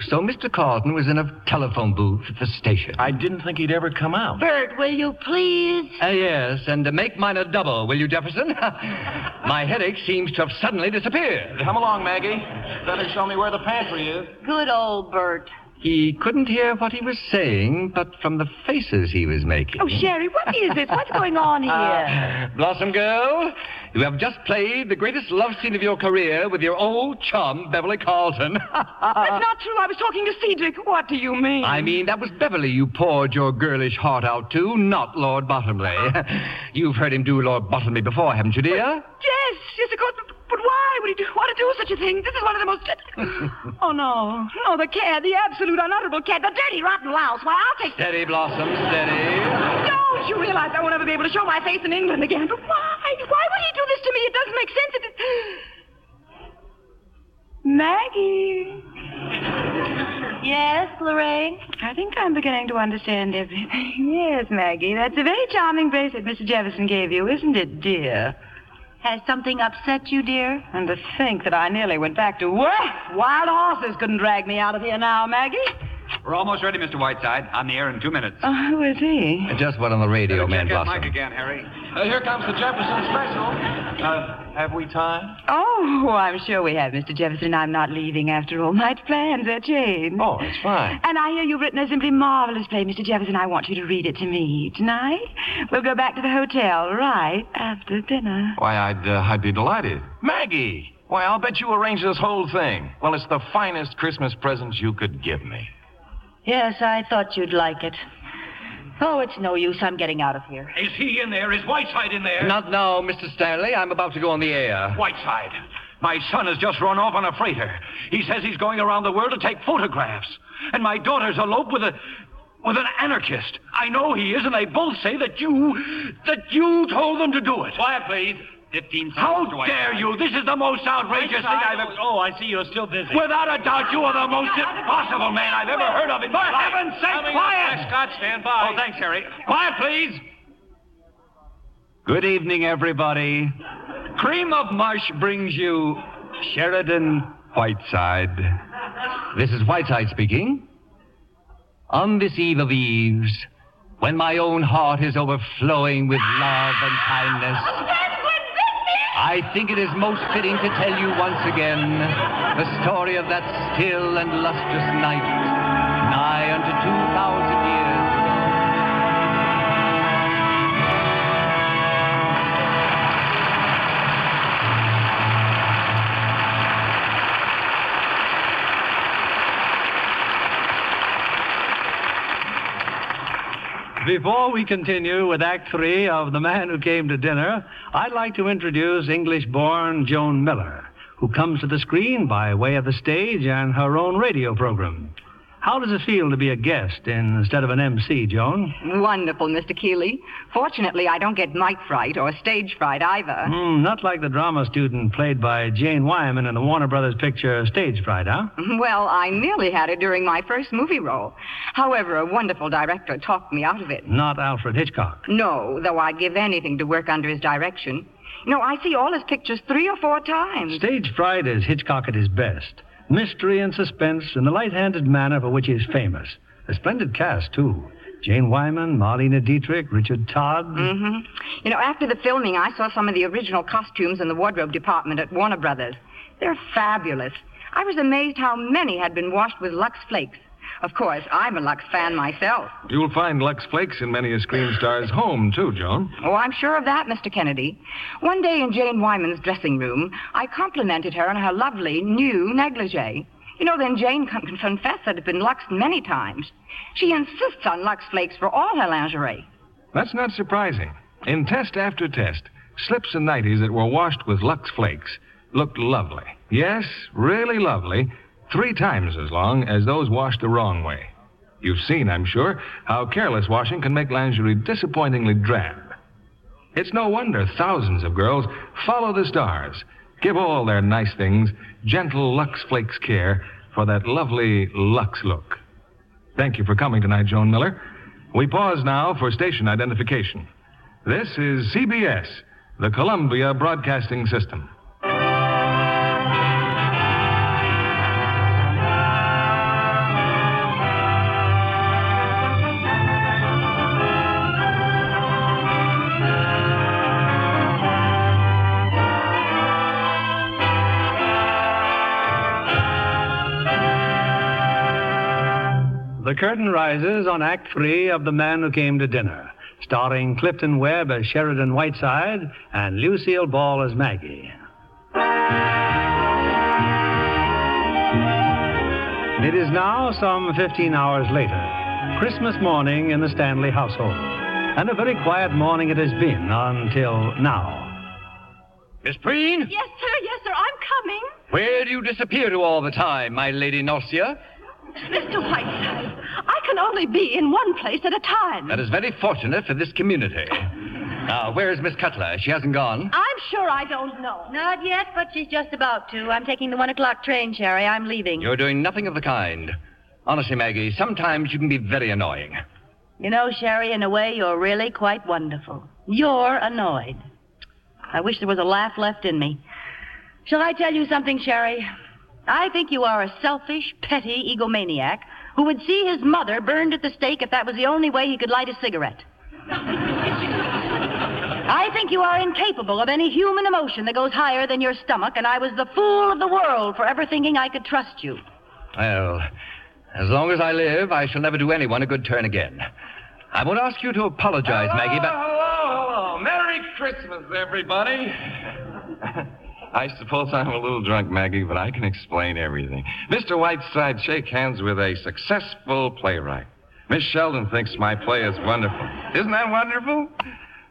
So Mr. Carlton was in a telephone booth at the station. I didn't think he'd ever come out. Bert, will you please? Uh, yes, and uh, make mine a double, will you, Jefferson? My headache seems to have suddenly disappeared. Come along, Maggie. Better show me where the pantry is. Good old Bert. He couldn't hear what he was saying, but from the faces he was making. Oh, Sherry, what is this? What's going on ah, here? Blossom girl, you have just played the greatest love scene of your career with your old chum, Beverly Carlton. That's not true. I was talking to Cedric. What do you mean? I mean, that was Beverly you poured your girlish heart out to, not Lord Bottomley. You've heard him do Lord Bottomley before, haven't you, dear? Yes, yes, of course. But, but why would he do, want to do such a thing? This is one of the most. oh, no. No, the cad, the absolute unutterable cad, the dirty, rotten louse. Why, I'll take. Steady, Blossom, steady. Don't you realize I won't ever be able to show my face in England again? But why? Why would he do this to me? It doesn't make sense. It... Maggie. Yes, Lorraine? I think I'm beginning to understand everything. Yes, Maggie. That's a very charming bracelet Mr. Jefferson gave you, isn't it, dear? Has something upset you, dear? And to think that I nearly went back to work. Wild horses couldn't drag me out of here now, Maggie. We're almost ready, Mr. Whiteside. On the air in two minutes. Oh, who is he? Just what on the radio, man, Check that Blossom. mic again, Harry. Uh, here comes the Jefferson special. Uh, have we time? Oh, I'm sure we have, Mr. Jefferson. I'm not leaving after all. My plans are changed. Oh, it's fine. And I hear you've written a simply marvelous play, Mr. Jefferson. I want you to read it to me tonight. We'll go back to the hotel right after dinner. Why, I'd, uh, I'd be delighted. Maggie! Why, I'll bet you arranged this whole thing. Well, it's the finest Christmas present you could give me. Yes, I thought you'd like it. Oh, it's no use. I'm getting out of here. Is he in there? Is Whiteside in there? Not now, Mr. Stanley. I'm about to go on the air. Whiteside. My son has just run off on a freighter. He says he's going around the world to take photographs. And my daughter's eloped with a with an anarchist. I know he is, and they both say that you that you told them to do it. Quiet, please. Fifteen How seconds, Mr. dare Whiteside. you? This is the most outrageous thing I've ever. Oh, I see you're still busy. Without a doubt, you are the most impossible man I've ever heard of in my life. For heaven's sake, quiet! Scott, stand by. Oh, thanks, Harry. Quiet, please. Good evening, everybody. Cream of Mush brings you Sheridan Whiteside. This is Whiteside speaking. On this eve of eves, when my own heart is overflowing with love and kindness, I think it is most fitting to tell you once again the story of that still and lustrous night, nigh unto 2,000 Before we continue with Act Three of The Man Who Came to Dinner, I'd like to introduce English born Joan Miller, who comes to the screen by way of the stage and her own radio program. How does it feel to be a guest instead of an MC, Joan? Wonderful, Mr. Keighley. Fortunately, I don't get mic fright or stage fright either. Hmm, not like the drama student played by Jane Wyman in the Warner Brothers picture Stage Fright, huh? Well, I nearly had it during my first movie role. However, a wonderful director talked me out of it. Not Alfred Hitchcock. No, though I'd give anything to work under his direction. You know, I see all his pictures three or four times. Stage Fright is Hitchcock at his best. Mystery and suspense in the light-handed manner for which he is famous. A splendid cast, too. Jane Wyman, Marlene Dietrich, Richard Todd. Mm-hmm. You know, after the filming, I saw some of the original costumes in the wardrobe department at Warner Brothers. They're fabulous. I was amazed how many had been washed with Lux Flakes. Of course, I'm a Lux fan myself. You'll find Lux Flakes in many a screen star's home, too, Joan. Oh, I'm sure of that, Mr. Kennedy. One day in Jane Wyman's dressing room, I complimented her on her lovely new negligee. You know, then Jane con- con- confessed that it had been luxed many times. She insists on Lux Flakes for all her lingerie. That's not surprising. In test after test, slips and nighties that were washed with Lux Flakes looked lovely. Yes, really lovely. Three times as long as those washed the wrong way. You've seen, I'm sure, how careless washing can make lingerie disappointingly drab. It's no wonder thousands of girls follow the stars, give all their nice things gentle Lux Flakes care for that lovely Lux look. Thank you for coming tonight, Joan Miller. We pause now for station identification. This is CBS, the Columbia Broadcasting System. The curtain rises on Act Three of The Man Who Came to Dinner, starring Clifton Webb as Sheridan Whiteside and Lucille Ball as Maggie. It is now some 15 hours later, Christmas morning in the Stanley household. And a very quiet morning it has been until now. Miss Preen? Yes, sir, yes, sir, I'm coming. Where do you disappear to all the time, my Lady Norcia? Mr. Whiteside, I can only be in one place at a time. That is very fortunate for this community. Now, where is Miss Cutler? She hasn't gone. I'm sure I don't know. Not yet, but she's just about to. I'm taking the one o'clock train, Sherry. I'm leaving. You're doing nothing of the kind. Honestly, Maggie, sometimes you can be very annoying. You know, Sherry, in a way, you're really quite wonderful. You're annoyed. I wish there was a laugh left in me. Shall I tell you something, Sherry? I think you are a selfish, petty egomaniac who would see his mother burned at the stake if that was the only way he could light a cigarette. I think you are incapable of any human emotion that goes higher than your stomach, and I was the fool of the world for ever thinking I could trust you. Well, as long as I live, I shall never do anyone a good turn again. I won't ask you to apologize, Maggie, but. Hello, hello. Merry Christmas, everybody. I suppose I'm a little drunk, Maggie, but I can explain everything. Mr. Whiteside, shake hands with a successful playwright. Miss Sheldon thinks my play is wonderful. Isn't that wonderful?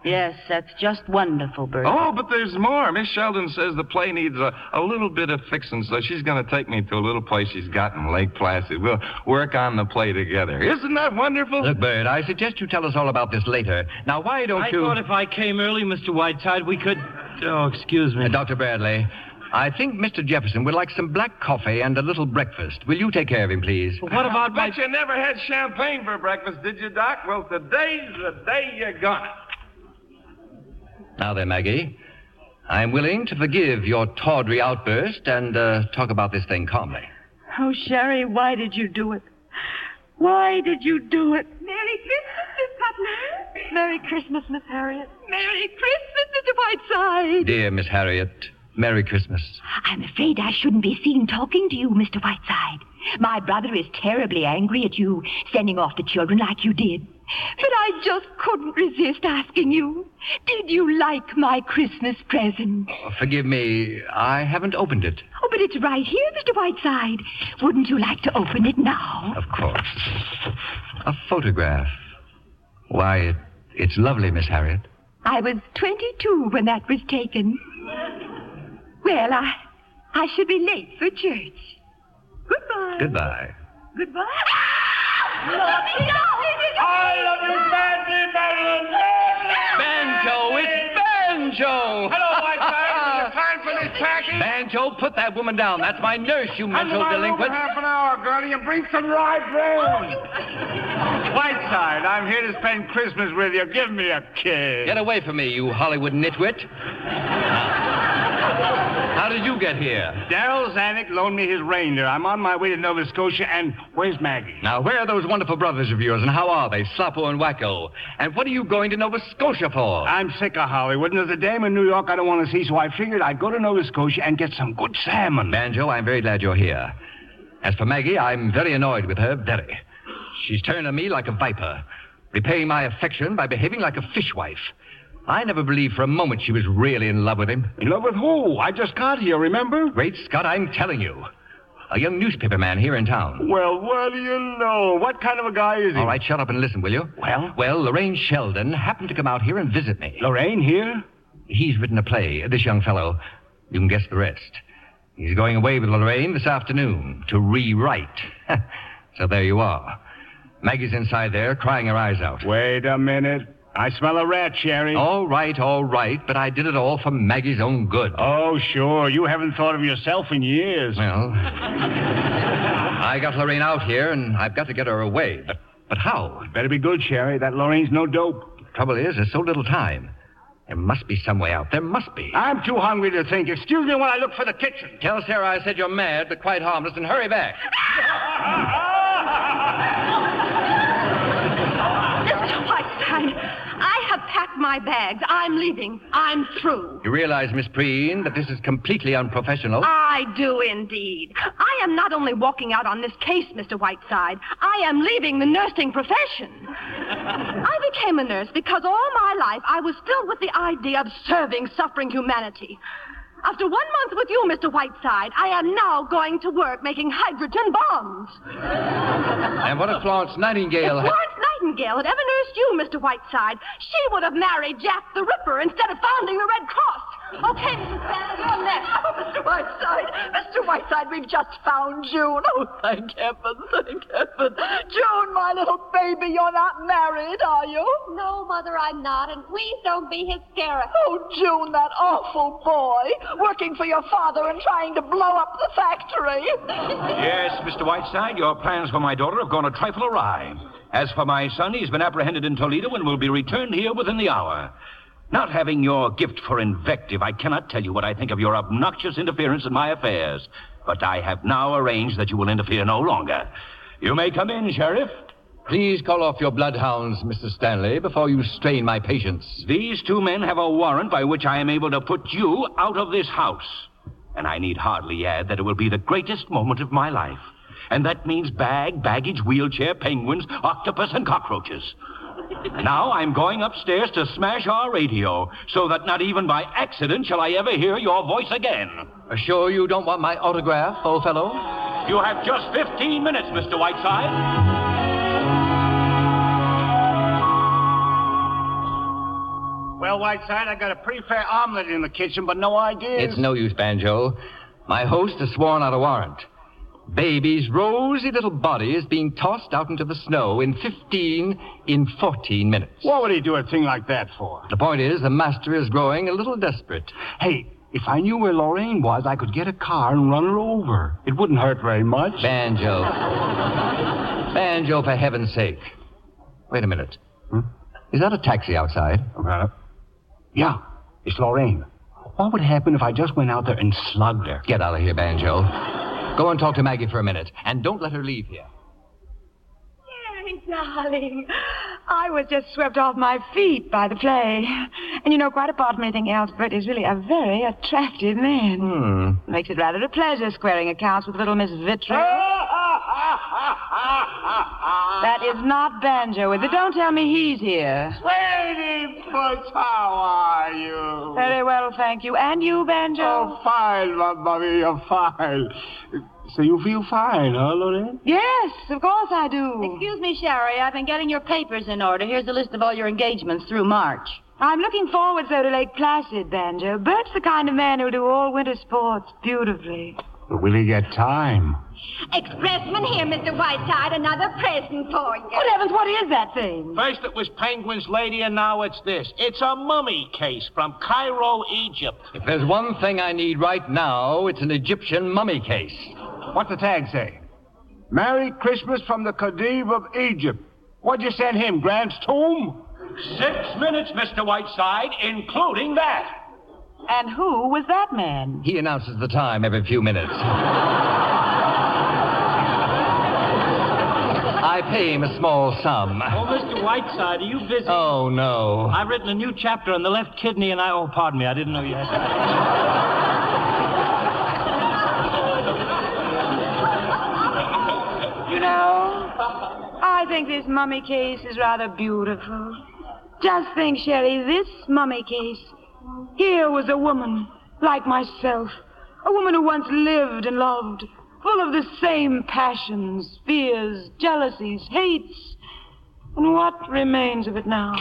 Yes, that's just wonderful, Bert. Oh, but there's more. Miss Sheldon says the play needs a, a little bit of fixing, so she's going to take me to a little place she's got in Lake Placid. We'll work on the play together. Isn't that wonderful? Look, Bird, I suggest you tell us all about this later. Now, why don't I you. I thought if I came early, Mr. Whiteside, we could. Oh, excuse me. Uh, Dr. Bradley, I think Mr. Jefferson would like some black coffee and a little breakfast. Will you take care of him, please? What about my. Bet you never had champagne for breakfast, did you, Doc? Well, today's the day you're gonna. Now then, Maggie, I'm willing to forgive your tawdry outburst and uh, talk about this thing calmly. Oh, Sherry, why did you do it? Why did you do it? Merry Christmas, Miss Cutler. Merry Christmas, Miss Harriet. Merry Christmas, Mr. Whiteside. Dear Miss Harriet, Merry Christmas. I'm afraid I shouldn't be seen talking to you, Mr. Whiteside. My brother is terribly angry at you sending off the children like you did. But I just couldn't resist asking you. Did you like my Christmas present? Oh, forgive me, I haven't opened it. Oh, but it's right here, Mr. Whiteside. Wouldn't you like to open it now? Of course. A photograph. Why, it, it's lovely, Miss Harriet. I was 22 when that was taken. Well, I, I should be late for church. Goodbye. Goodbye. Goodbye. I love you Marilyn. Banjo, it's Banjo! Hello, Whiteside. Is time for this package? Banjo, put that woman down. That's my nurse, you mental delinquent. half an hour, girlie, and bring some rye bread. Whiteside, I'm here to spend Christmas with you. Give me a kiss. Get away from me, you Hollywood nitwit. How did you get here? Darryl Zanuck loaned me his reindeer. I'm on my way to Nova Scotia, and where's Maggie? Now, where are those wonderful brothers of yours, and how are they, Sloppo and Wacko? And what are you going to Nova Scotia for? I'm sick of Hollywood, and there's a dame in New York I don't want to see, so I figured I'd go to Nova Scotia and get some good salmon. Banjo, I'm very glad you're here. As for Maggie, I'm very annoyed with her, very. She's turned on me like a viper, repaying my affection by behaving like a fishwife. I never believed for a moment she was really in love with him. In love with who? I just got here, remember? Great Scott, I'm telling you. A young newspaper man here in town. Well, what do you know? What kind of a guy is he? All right, shut up and listen, will you? Well? Well, Lorraine Sheldon happened to come out here and visit me. Lorraine here? He's written a play, this young fellow. You can guess the rest. He's going away with Lorraine this afternoon to rewrite. so there you are. Maggie's inside there, crying her eyes out. Wait a minute. I smell a rat, Sherry. All right, all right, but I did it all for Maggie's own good. Oh, sure. You haven't thought of yourself in years. Well, I got Lorraine out here, and I've got to get her away. But, but how? Better be good, Sherry. That Lorraine's no dope. Trouble is, there's so little time. There must be some way out. There must be. I'm too hungry to think. Excuse me when I look for the kitchen. Tell Sarah I said you're mad, but quite harmless, and hurry back. Mr. Whiteside, I have packed my bags. I'm leaving. I'm through. You realize, Miss Preen, that this is completely unprofessional? I do indeed. I am not only walking out on this case, Mr. Whiteside, I am leaving the nursing profession. I became a nurse because all my life I was filled with the idea of serving suffering humanity. After one month with you, Mr. Whiteside, I am now going to work making hydrogen bombs. and what if Florence Nightingale If had... Florence Nightingale had ever nursed you, Mr. Whiteside, she would have married Jack the Ripper instead of founding the Red Cross. Okay, Mrs. Banner, you're next. Oh, Mr. Whiteside, Mr. Whiteside, we've just found June. Oh, thank heaven, thank heaven. June, my little baby, you're not married, are you? No, Mother, I'm not, and please don't be hysterical. Oh, June, that awful boy, working for your father and trying to blow up the factory. Yes, Mr. Whiteside, your plans for my daughter have gone a trifle awry. As for my son, he's been apprehended in Toledo and will be returned here within the hour. Not having your gift for invective, I cannot tell you what I think of your obnoxious interference in my affairs. But I have now arranged that you will interfere no longer. You may come in, Sheriff. Please call off your bloodhounds, Mr. Stanley, before you strain my patience. These two men have a warrant by which I am able to put you out of this house. And I need hardly add that it will be the greatest moment of my life. And that means bag, baggage, wheelchair, penguins, octopus, and cockroaches. Now I'm going upstairs to smash our radio so that not even by accident shall I ever hear your voice again. Sure you don't want my autograph, old fellow? You have just 15 minutes, Mr. Whiteside. Well, Whiteside, I got a pretty fair omelet in the kitchen, but no ideas. It's no use, Banjo. My host has sworn out a warrant. Baby's rosy little body is being tossed out into the snow in 15, in 14 minutes. What would he do a thing like that for? The point is, the master is growing a little desperate. Hey, if I knew where Lorraine was, I could get a car and run her over. It wouldn't hurt very much. Banjo. Banjo, for heaven's sake. Wait a minute. Hmm? Is that a taxi outside? Uh, yeah, it's Lorraine. What would happen if I just went out there and slugged her? Get out of here, Banjo. Go and talk to Maggie for a minute, and don't let her leave here. Darling. I was just swept off my feet by the play. And you know, quite apart from anything else, Bert is really a very attractive man. Hmm. Makes it rather a pleasure squaring accounts with little Miss Vittry. that is not Banjo, With it? Don't tell me he's here. Lady Puss, how are you? Very well, thank you. And you, Banjo? Oh, fine, my mummy, you're fine. So you feel fine, huh, Lorraine? Yes, of course I do. Excuse me, Sherry. I've been getting your papers in order. Here's a list of all your engagements through March. I'm looking forward so to Lake Placid, Banjo. Bert's the kind of man who'll do all winter sports beautifully. But will he get time? Expressman here, Mr. Whiteside. Another present for you. Good heavens, what is that thing? First it was Penguin's Lady, and now it's this. It's a mummy case from Cairo, Egypt. If there's one thing I need right now, it's an Egyptian mummy case. What's the tag say? Merry Christmas from the Khedive of Egypt. What'd you send him, Grant's tomb? Six minutes, Mr. Whiteside, including that. And who was that man? He announces the time every few minutes. I pay him a small sum. Oh, Mr. Whiteside, are you busy? Oh, no. I've written a new chapter on the left kidney, and I. Oh, pardon me, I didn't know you had. You know, I think this mummy case is rather beautiful. Just think, Sherry, this mummy case. Here was a woman like myself, a woman who once lived and loved, full of the same passions, fears, jealousies, hates. And what remains of it now?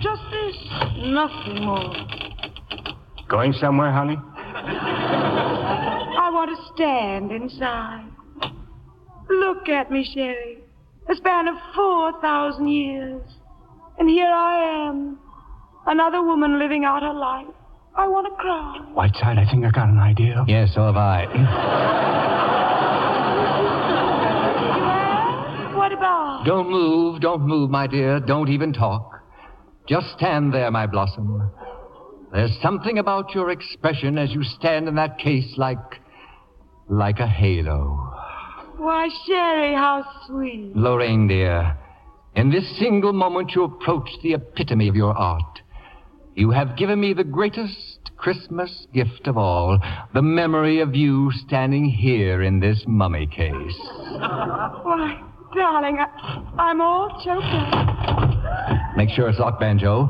Just this, nothing more. Going somewhere, honey? I want to stand inside. Look at me, Sherry. A span of 4,000 years. And here I am, another woman living out her life. I want to cry. Whiteside, I think I got an idea. Yes, so have I. What about? Don't move, don't move, my dear. Don't even talk. Just stand there, my blossom. There's something about your expression as you stand in that case like. like a halo. Why, Sherry, how sweet. Lorraine, dear, in this single moment you approach the epitome of your art. You have given me the greatest Christmas gift of all the memory of you standing here in this mummy case. Why, darling, I, I'm all choked up. Make sure it's locked, Banjo.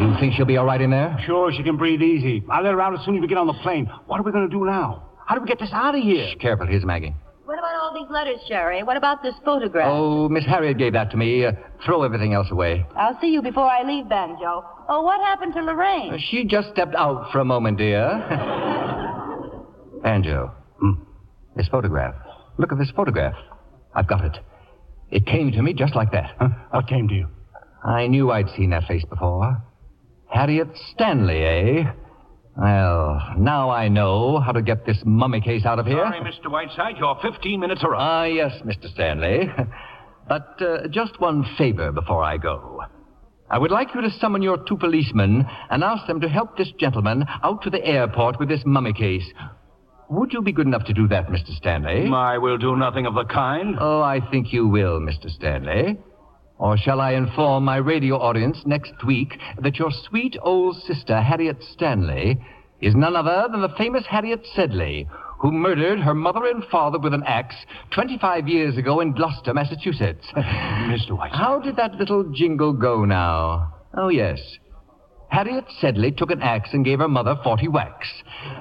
You think she'll be all right in there? Sure, she can breathe easy. I'll let her out as soon as we get on the plane. What are we going to do now? How do we get this out of here? Shh, careful. Here's Maggie. What about all these letters, Sherry? What about this photograph? Oh, Miss Harriet gave that to me. Uh, throw everything else away. I'll see you before I leave, Banjo. Oh, what happened to Lorraine? Uh, She just stepped out for a moment, dear. Banjo. This photograph. Look at this photograph. I've got it. It came to me just like that. What came to you? I knew I'd seen that face before. Harriet Stanley, eh? Well, now I know how to get this mummy case out of here. Sorry, Mr. Whiteside, you're 15 minutes are up. Ah, yes, Mr. Stanley. But uh, just one favor before I go. I would like you to summon your two policemen and ask them to help this gentleman out to the airport with this mummy case. Would you be good enough to do that, Mr. Stanley? I will do nothing of the kind. Oh, I think you will, Mr. Stanley. Or shall I inform my radio audience next week that your sweet old sister, Harriet Stanley, is none other than the famous Harriet Sedley, who murdered her mother and father with an axe 25 years ago in Gloucester, Massachusetts? Mr. White. How did that little jingle go now? Oh, yes. Harriet Sedley took an axe and gave her mother 40 whacks.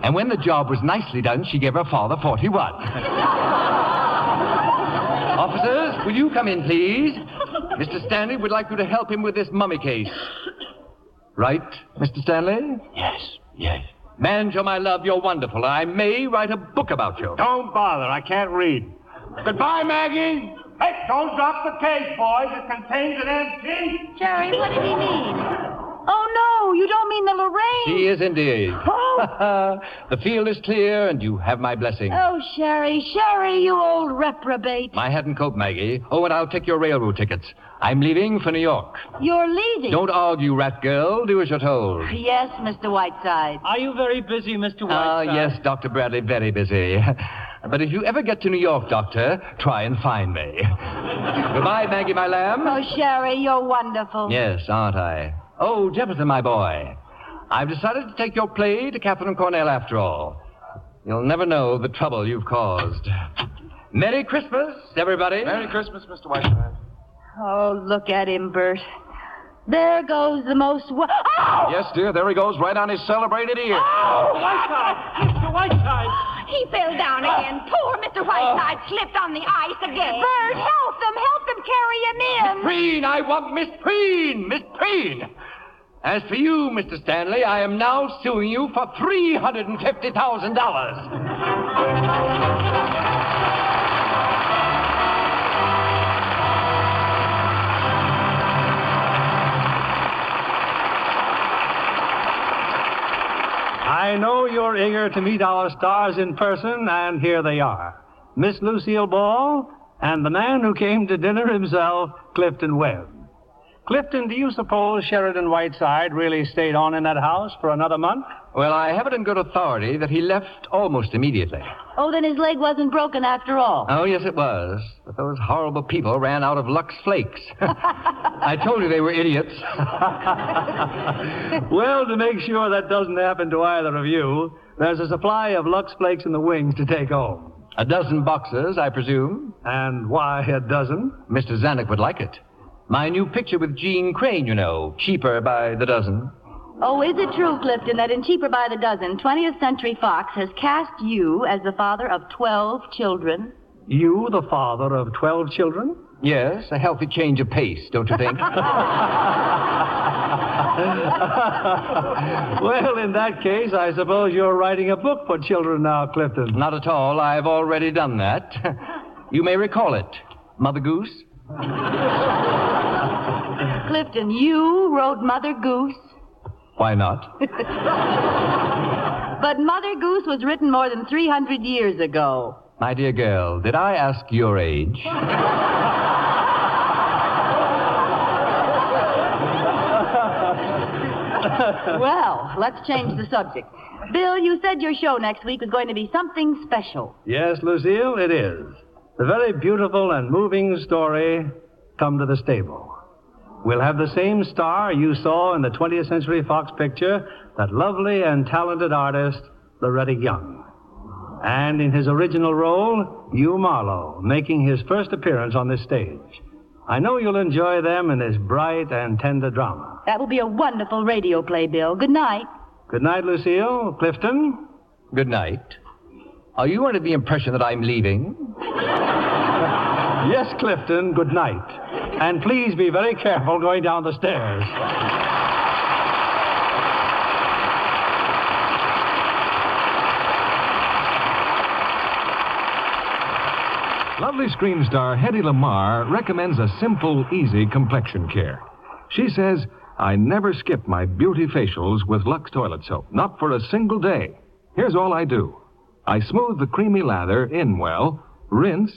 And when the job was nicely done, she gave her father 41. Officers, will you come in, please? Mr. Stanley would like you to help him with this mummy case. Right, Mr. Stanley? Yes, yes. Banjo, my love, you're wonderful. I may write a book about you. Don't bother. I can't read. Goodbye, Maggie. Hey, don't drop the case, boys. It contains an empty. Jerry, what did he mean? Oh, no, you don't mean the Lorraine. She is indeed. Oh. the field is clear, and you have my blessing. Oh, Sherry, Sherry, you old reprobate. My hat and coat, Maggie. Oh, and I'll take your railroad tickets. I'm leaving for New York. You're leaving. Don't argue, rat girl. Do as you're told. Yes, Mr. Whiteside. Are you very busy, Mr. Whiteside? Ah, Whiteside? yes, Dr. Bradley, very busy. But if you ever get to New York, Doctor, try and find me. Goodbye, Maggie, my lamb. Oh, Sherry, you're wonderful. Yes, aren't I? Oh, Jefferson, my boy. I've decided to take your play to Katharine Cornell after all. You'll never know the trouble you've caused. Merry Christmas, everybody. Merry Christmas, Mr. Whiteside. Oh, look at him, Bert. There goes the most. Wo- oh! Yes, dear, there he goes, right on his celebrated ear. Oh, Whiteside! Mr. Whiteside! He fell down again. Poor Mr. Whiteside oh. slipped on the ice again. Bert, help them. Help them carry him in. Preen, I want Miss Preen, Miss Preen. As for you, Mr. Stanley, I am now suing you for $350,000. I know you're eager to meet our stars in person, and here they are Miss Lucille Ball and the man who came to dinner himself, Clifton Webb. Clifton, do you suppose Sheridan Whiteside really stayed on in that house for another month? Well, I have it in good authority that he left almost immediately. Oh, then his leg wasn't broken after all. Oh, yes, it was. But those horrible people ran out of Lux Flakes. I told you they were idiots. well, to make sure that doesn't happen to either of you, there's a supply of Lux Flakes in the wings to take home. A dozen boxes, I presume. And why a dozen? Mr. Zanuck would like it. My new picture with Jeanne Crain, you know, cheaper by the dozen. Oh, is it true, Clifton, that in Cheaper by the Dozen, 20th Century Fox has cast you as the father of 12 children? You, the father of 12 children? Yes, a healthy change of pace, don't you think? well, in that case, I suppose you're writing a book for children now, Clifton. Not at all. I've already done that. You may recall it. Mother Goose? Clifton, you wrote Mother Goose. Why not? But Mother Goose was written more than 300 years ago. My dear girl, did I ask your age? well, let's change the subject. Bill, you said your show next week was going to be something special. Yes, Lucille, it is. The very beautiful and moving story, Come to the Stable. We'll have the same star you saw in the 20th Century Fox picture, that lovely and talented artist, Loretta Young. And in his original role, Hugh Marlowe, making his first appearance on this stage. I know you'll enjoy them in this bright and tender drama. That will be a wonderful radio play, Bill. Good night. Good night, Lucille. Clifton? Good night. Are you under the impression that I'm leaving? yes, Clifton, good night. And please be very careful going down the stairs. Lovely screen star Hedy Lamarr recommends a simple, easy complexion care. She says, I never skip my beauty facials with Lux toilet soap, not for a single day. Here's all I do I smooth the creamy lather in well, rinse,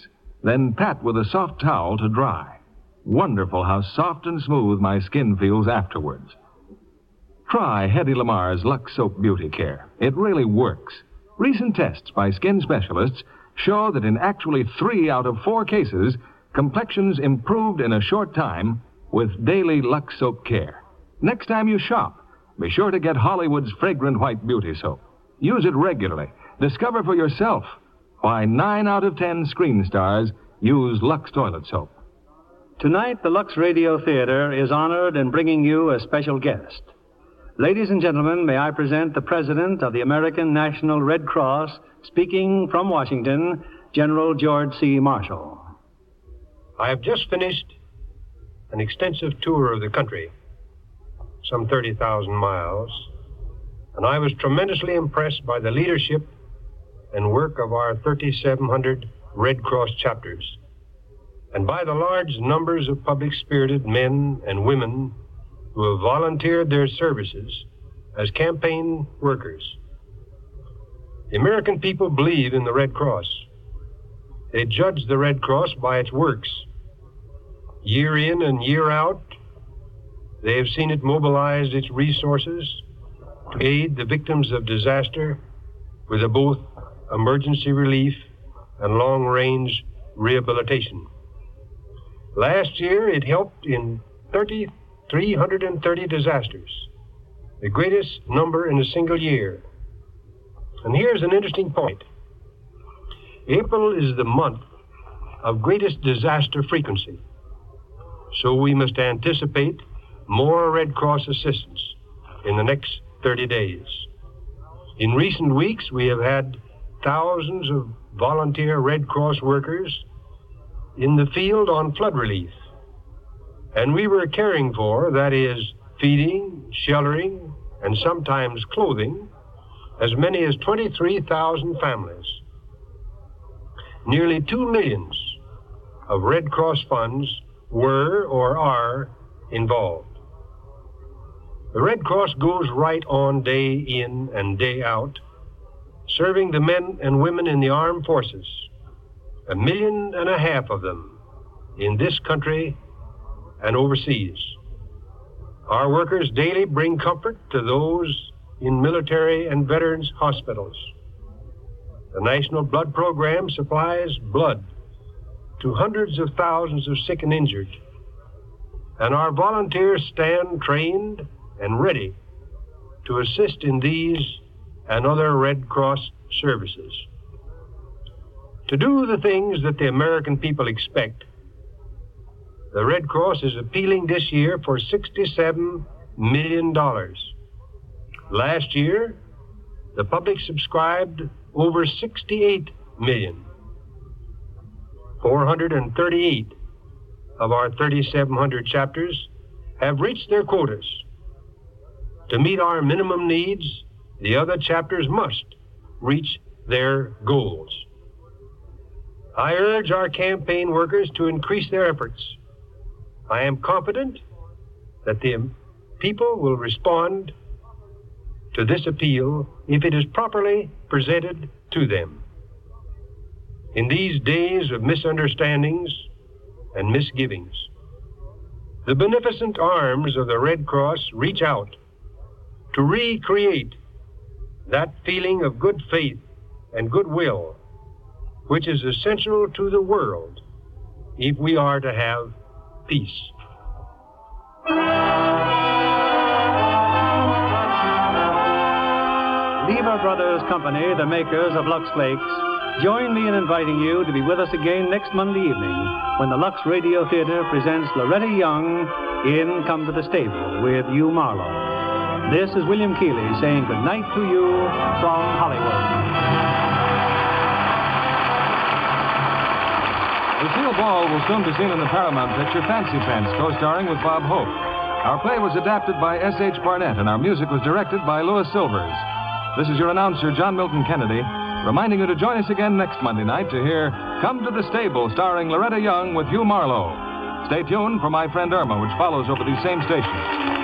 then pat with a soft towel to dry. Wonderful how soft and smooth my skin feels afterwards. Try Hedy Lamarr's Lux Soap Beauty Care. It really works. Recent tests by skin specialists show that in actually three out of four cases, complexions improved in a short time with daily Lux Soap Care. Next time you shop, be sure to get Hollywood's fragrant white beauty soap. Use it regularly. Discover for yourself why nine out of ten screen stars use Lux toilet soap. Tonight, the Lux Radio Theater is honored in bringing you a special guest. Ladies and gentlemen, may I present the President of the American National Red Cross, speaking from Washington, General George C. Marshall. I have just finished an extensive tour of the country, some 30,000 miles, and I was tremendously impressed by the leadership and work of our 3,700 Red Cross chapters, and by the large numbers of public spirited men and women who have volunteered their services as campaign workers. The American people believe in the Red Cross. They judge the Red Cross by its works. Year in and year out, they have seen it mobilize its resources to aid the victims of disaster with a both emergency relief and long range rehabilitation. Last year, it helped in 30 330 disasters, the greatest number in a single year. And here's an interesting point April is the month of greatest disaster frequency, so we must anticipate more Red Cross assistance in the next 30 days. In recent weeks, we have had thousands of volunteer Red Cross workers in the field on flood relief and we were caring for, that is, feeding, sheltering, and sometimes clothing, as many as 23,000 families. Nearly two millions of Red Cross funds were or are involved. The Red Cross goes right on day in and day out, serving the men and women in the armed forces, a million and a half of them in this country and overseas. Our workers daily bring comfort to those in military and veterans hospitals. The National Blood Program supplies blood to hundreds of thousands of sick and injured. And our volunteers stand trained and ready to assist in these and other Red Cross services. To do the things that the American people expect the Red Cross is appealing this year for $67 million. Last year, the public subscribed over 68 million. 438 of our 3,700 chapters have reached their quotas. To meet our minimum needs, the other chapters must reach their goals. I urge our campaign workers to increase their efforts I am confident that the people will respond to this appeal if it is properly presented to them. In these days of misunderstandings and misgivings, the beneficent arms of the Red Cross reach out to recreate that feeling of good faith and goodwill which is essential to the world if we are to have peace. Lever Brothers Company, the makers of Lux Flakes, join me in inviting you to be with us again next Monday evening when the Lux Radio Theater presents Loretta Young in Come to the Stable with Hugh Marlowe. This is William Keighley saying good night to you from Hollywood. Lucille Ball will soon be seen in the Paramount picture Fancy Pants, co-starring with Bob Hope. Our play was adapted by S.H. Barnett, and our music was directed by Louis Silvers. This is your announcer, John Milton Kennedy, reminding you to join us again next Monday night to hear Come to the Stable, starring Loretta Young with Hugh Marlowe. Stay tuned for My Friend Irma, which follows over these same stations.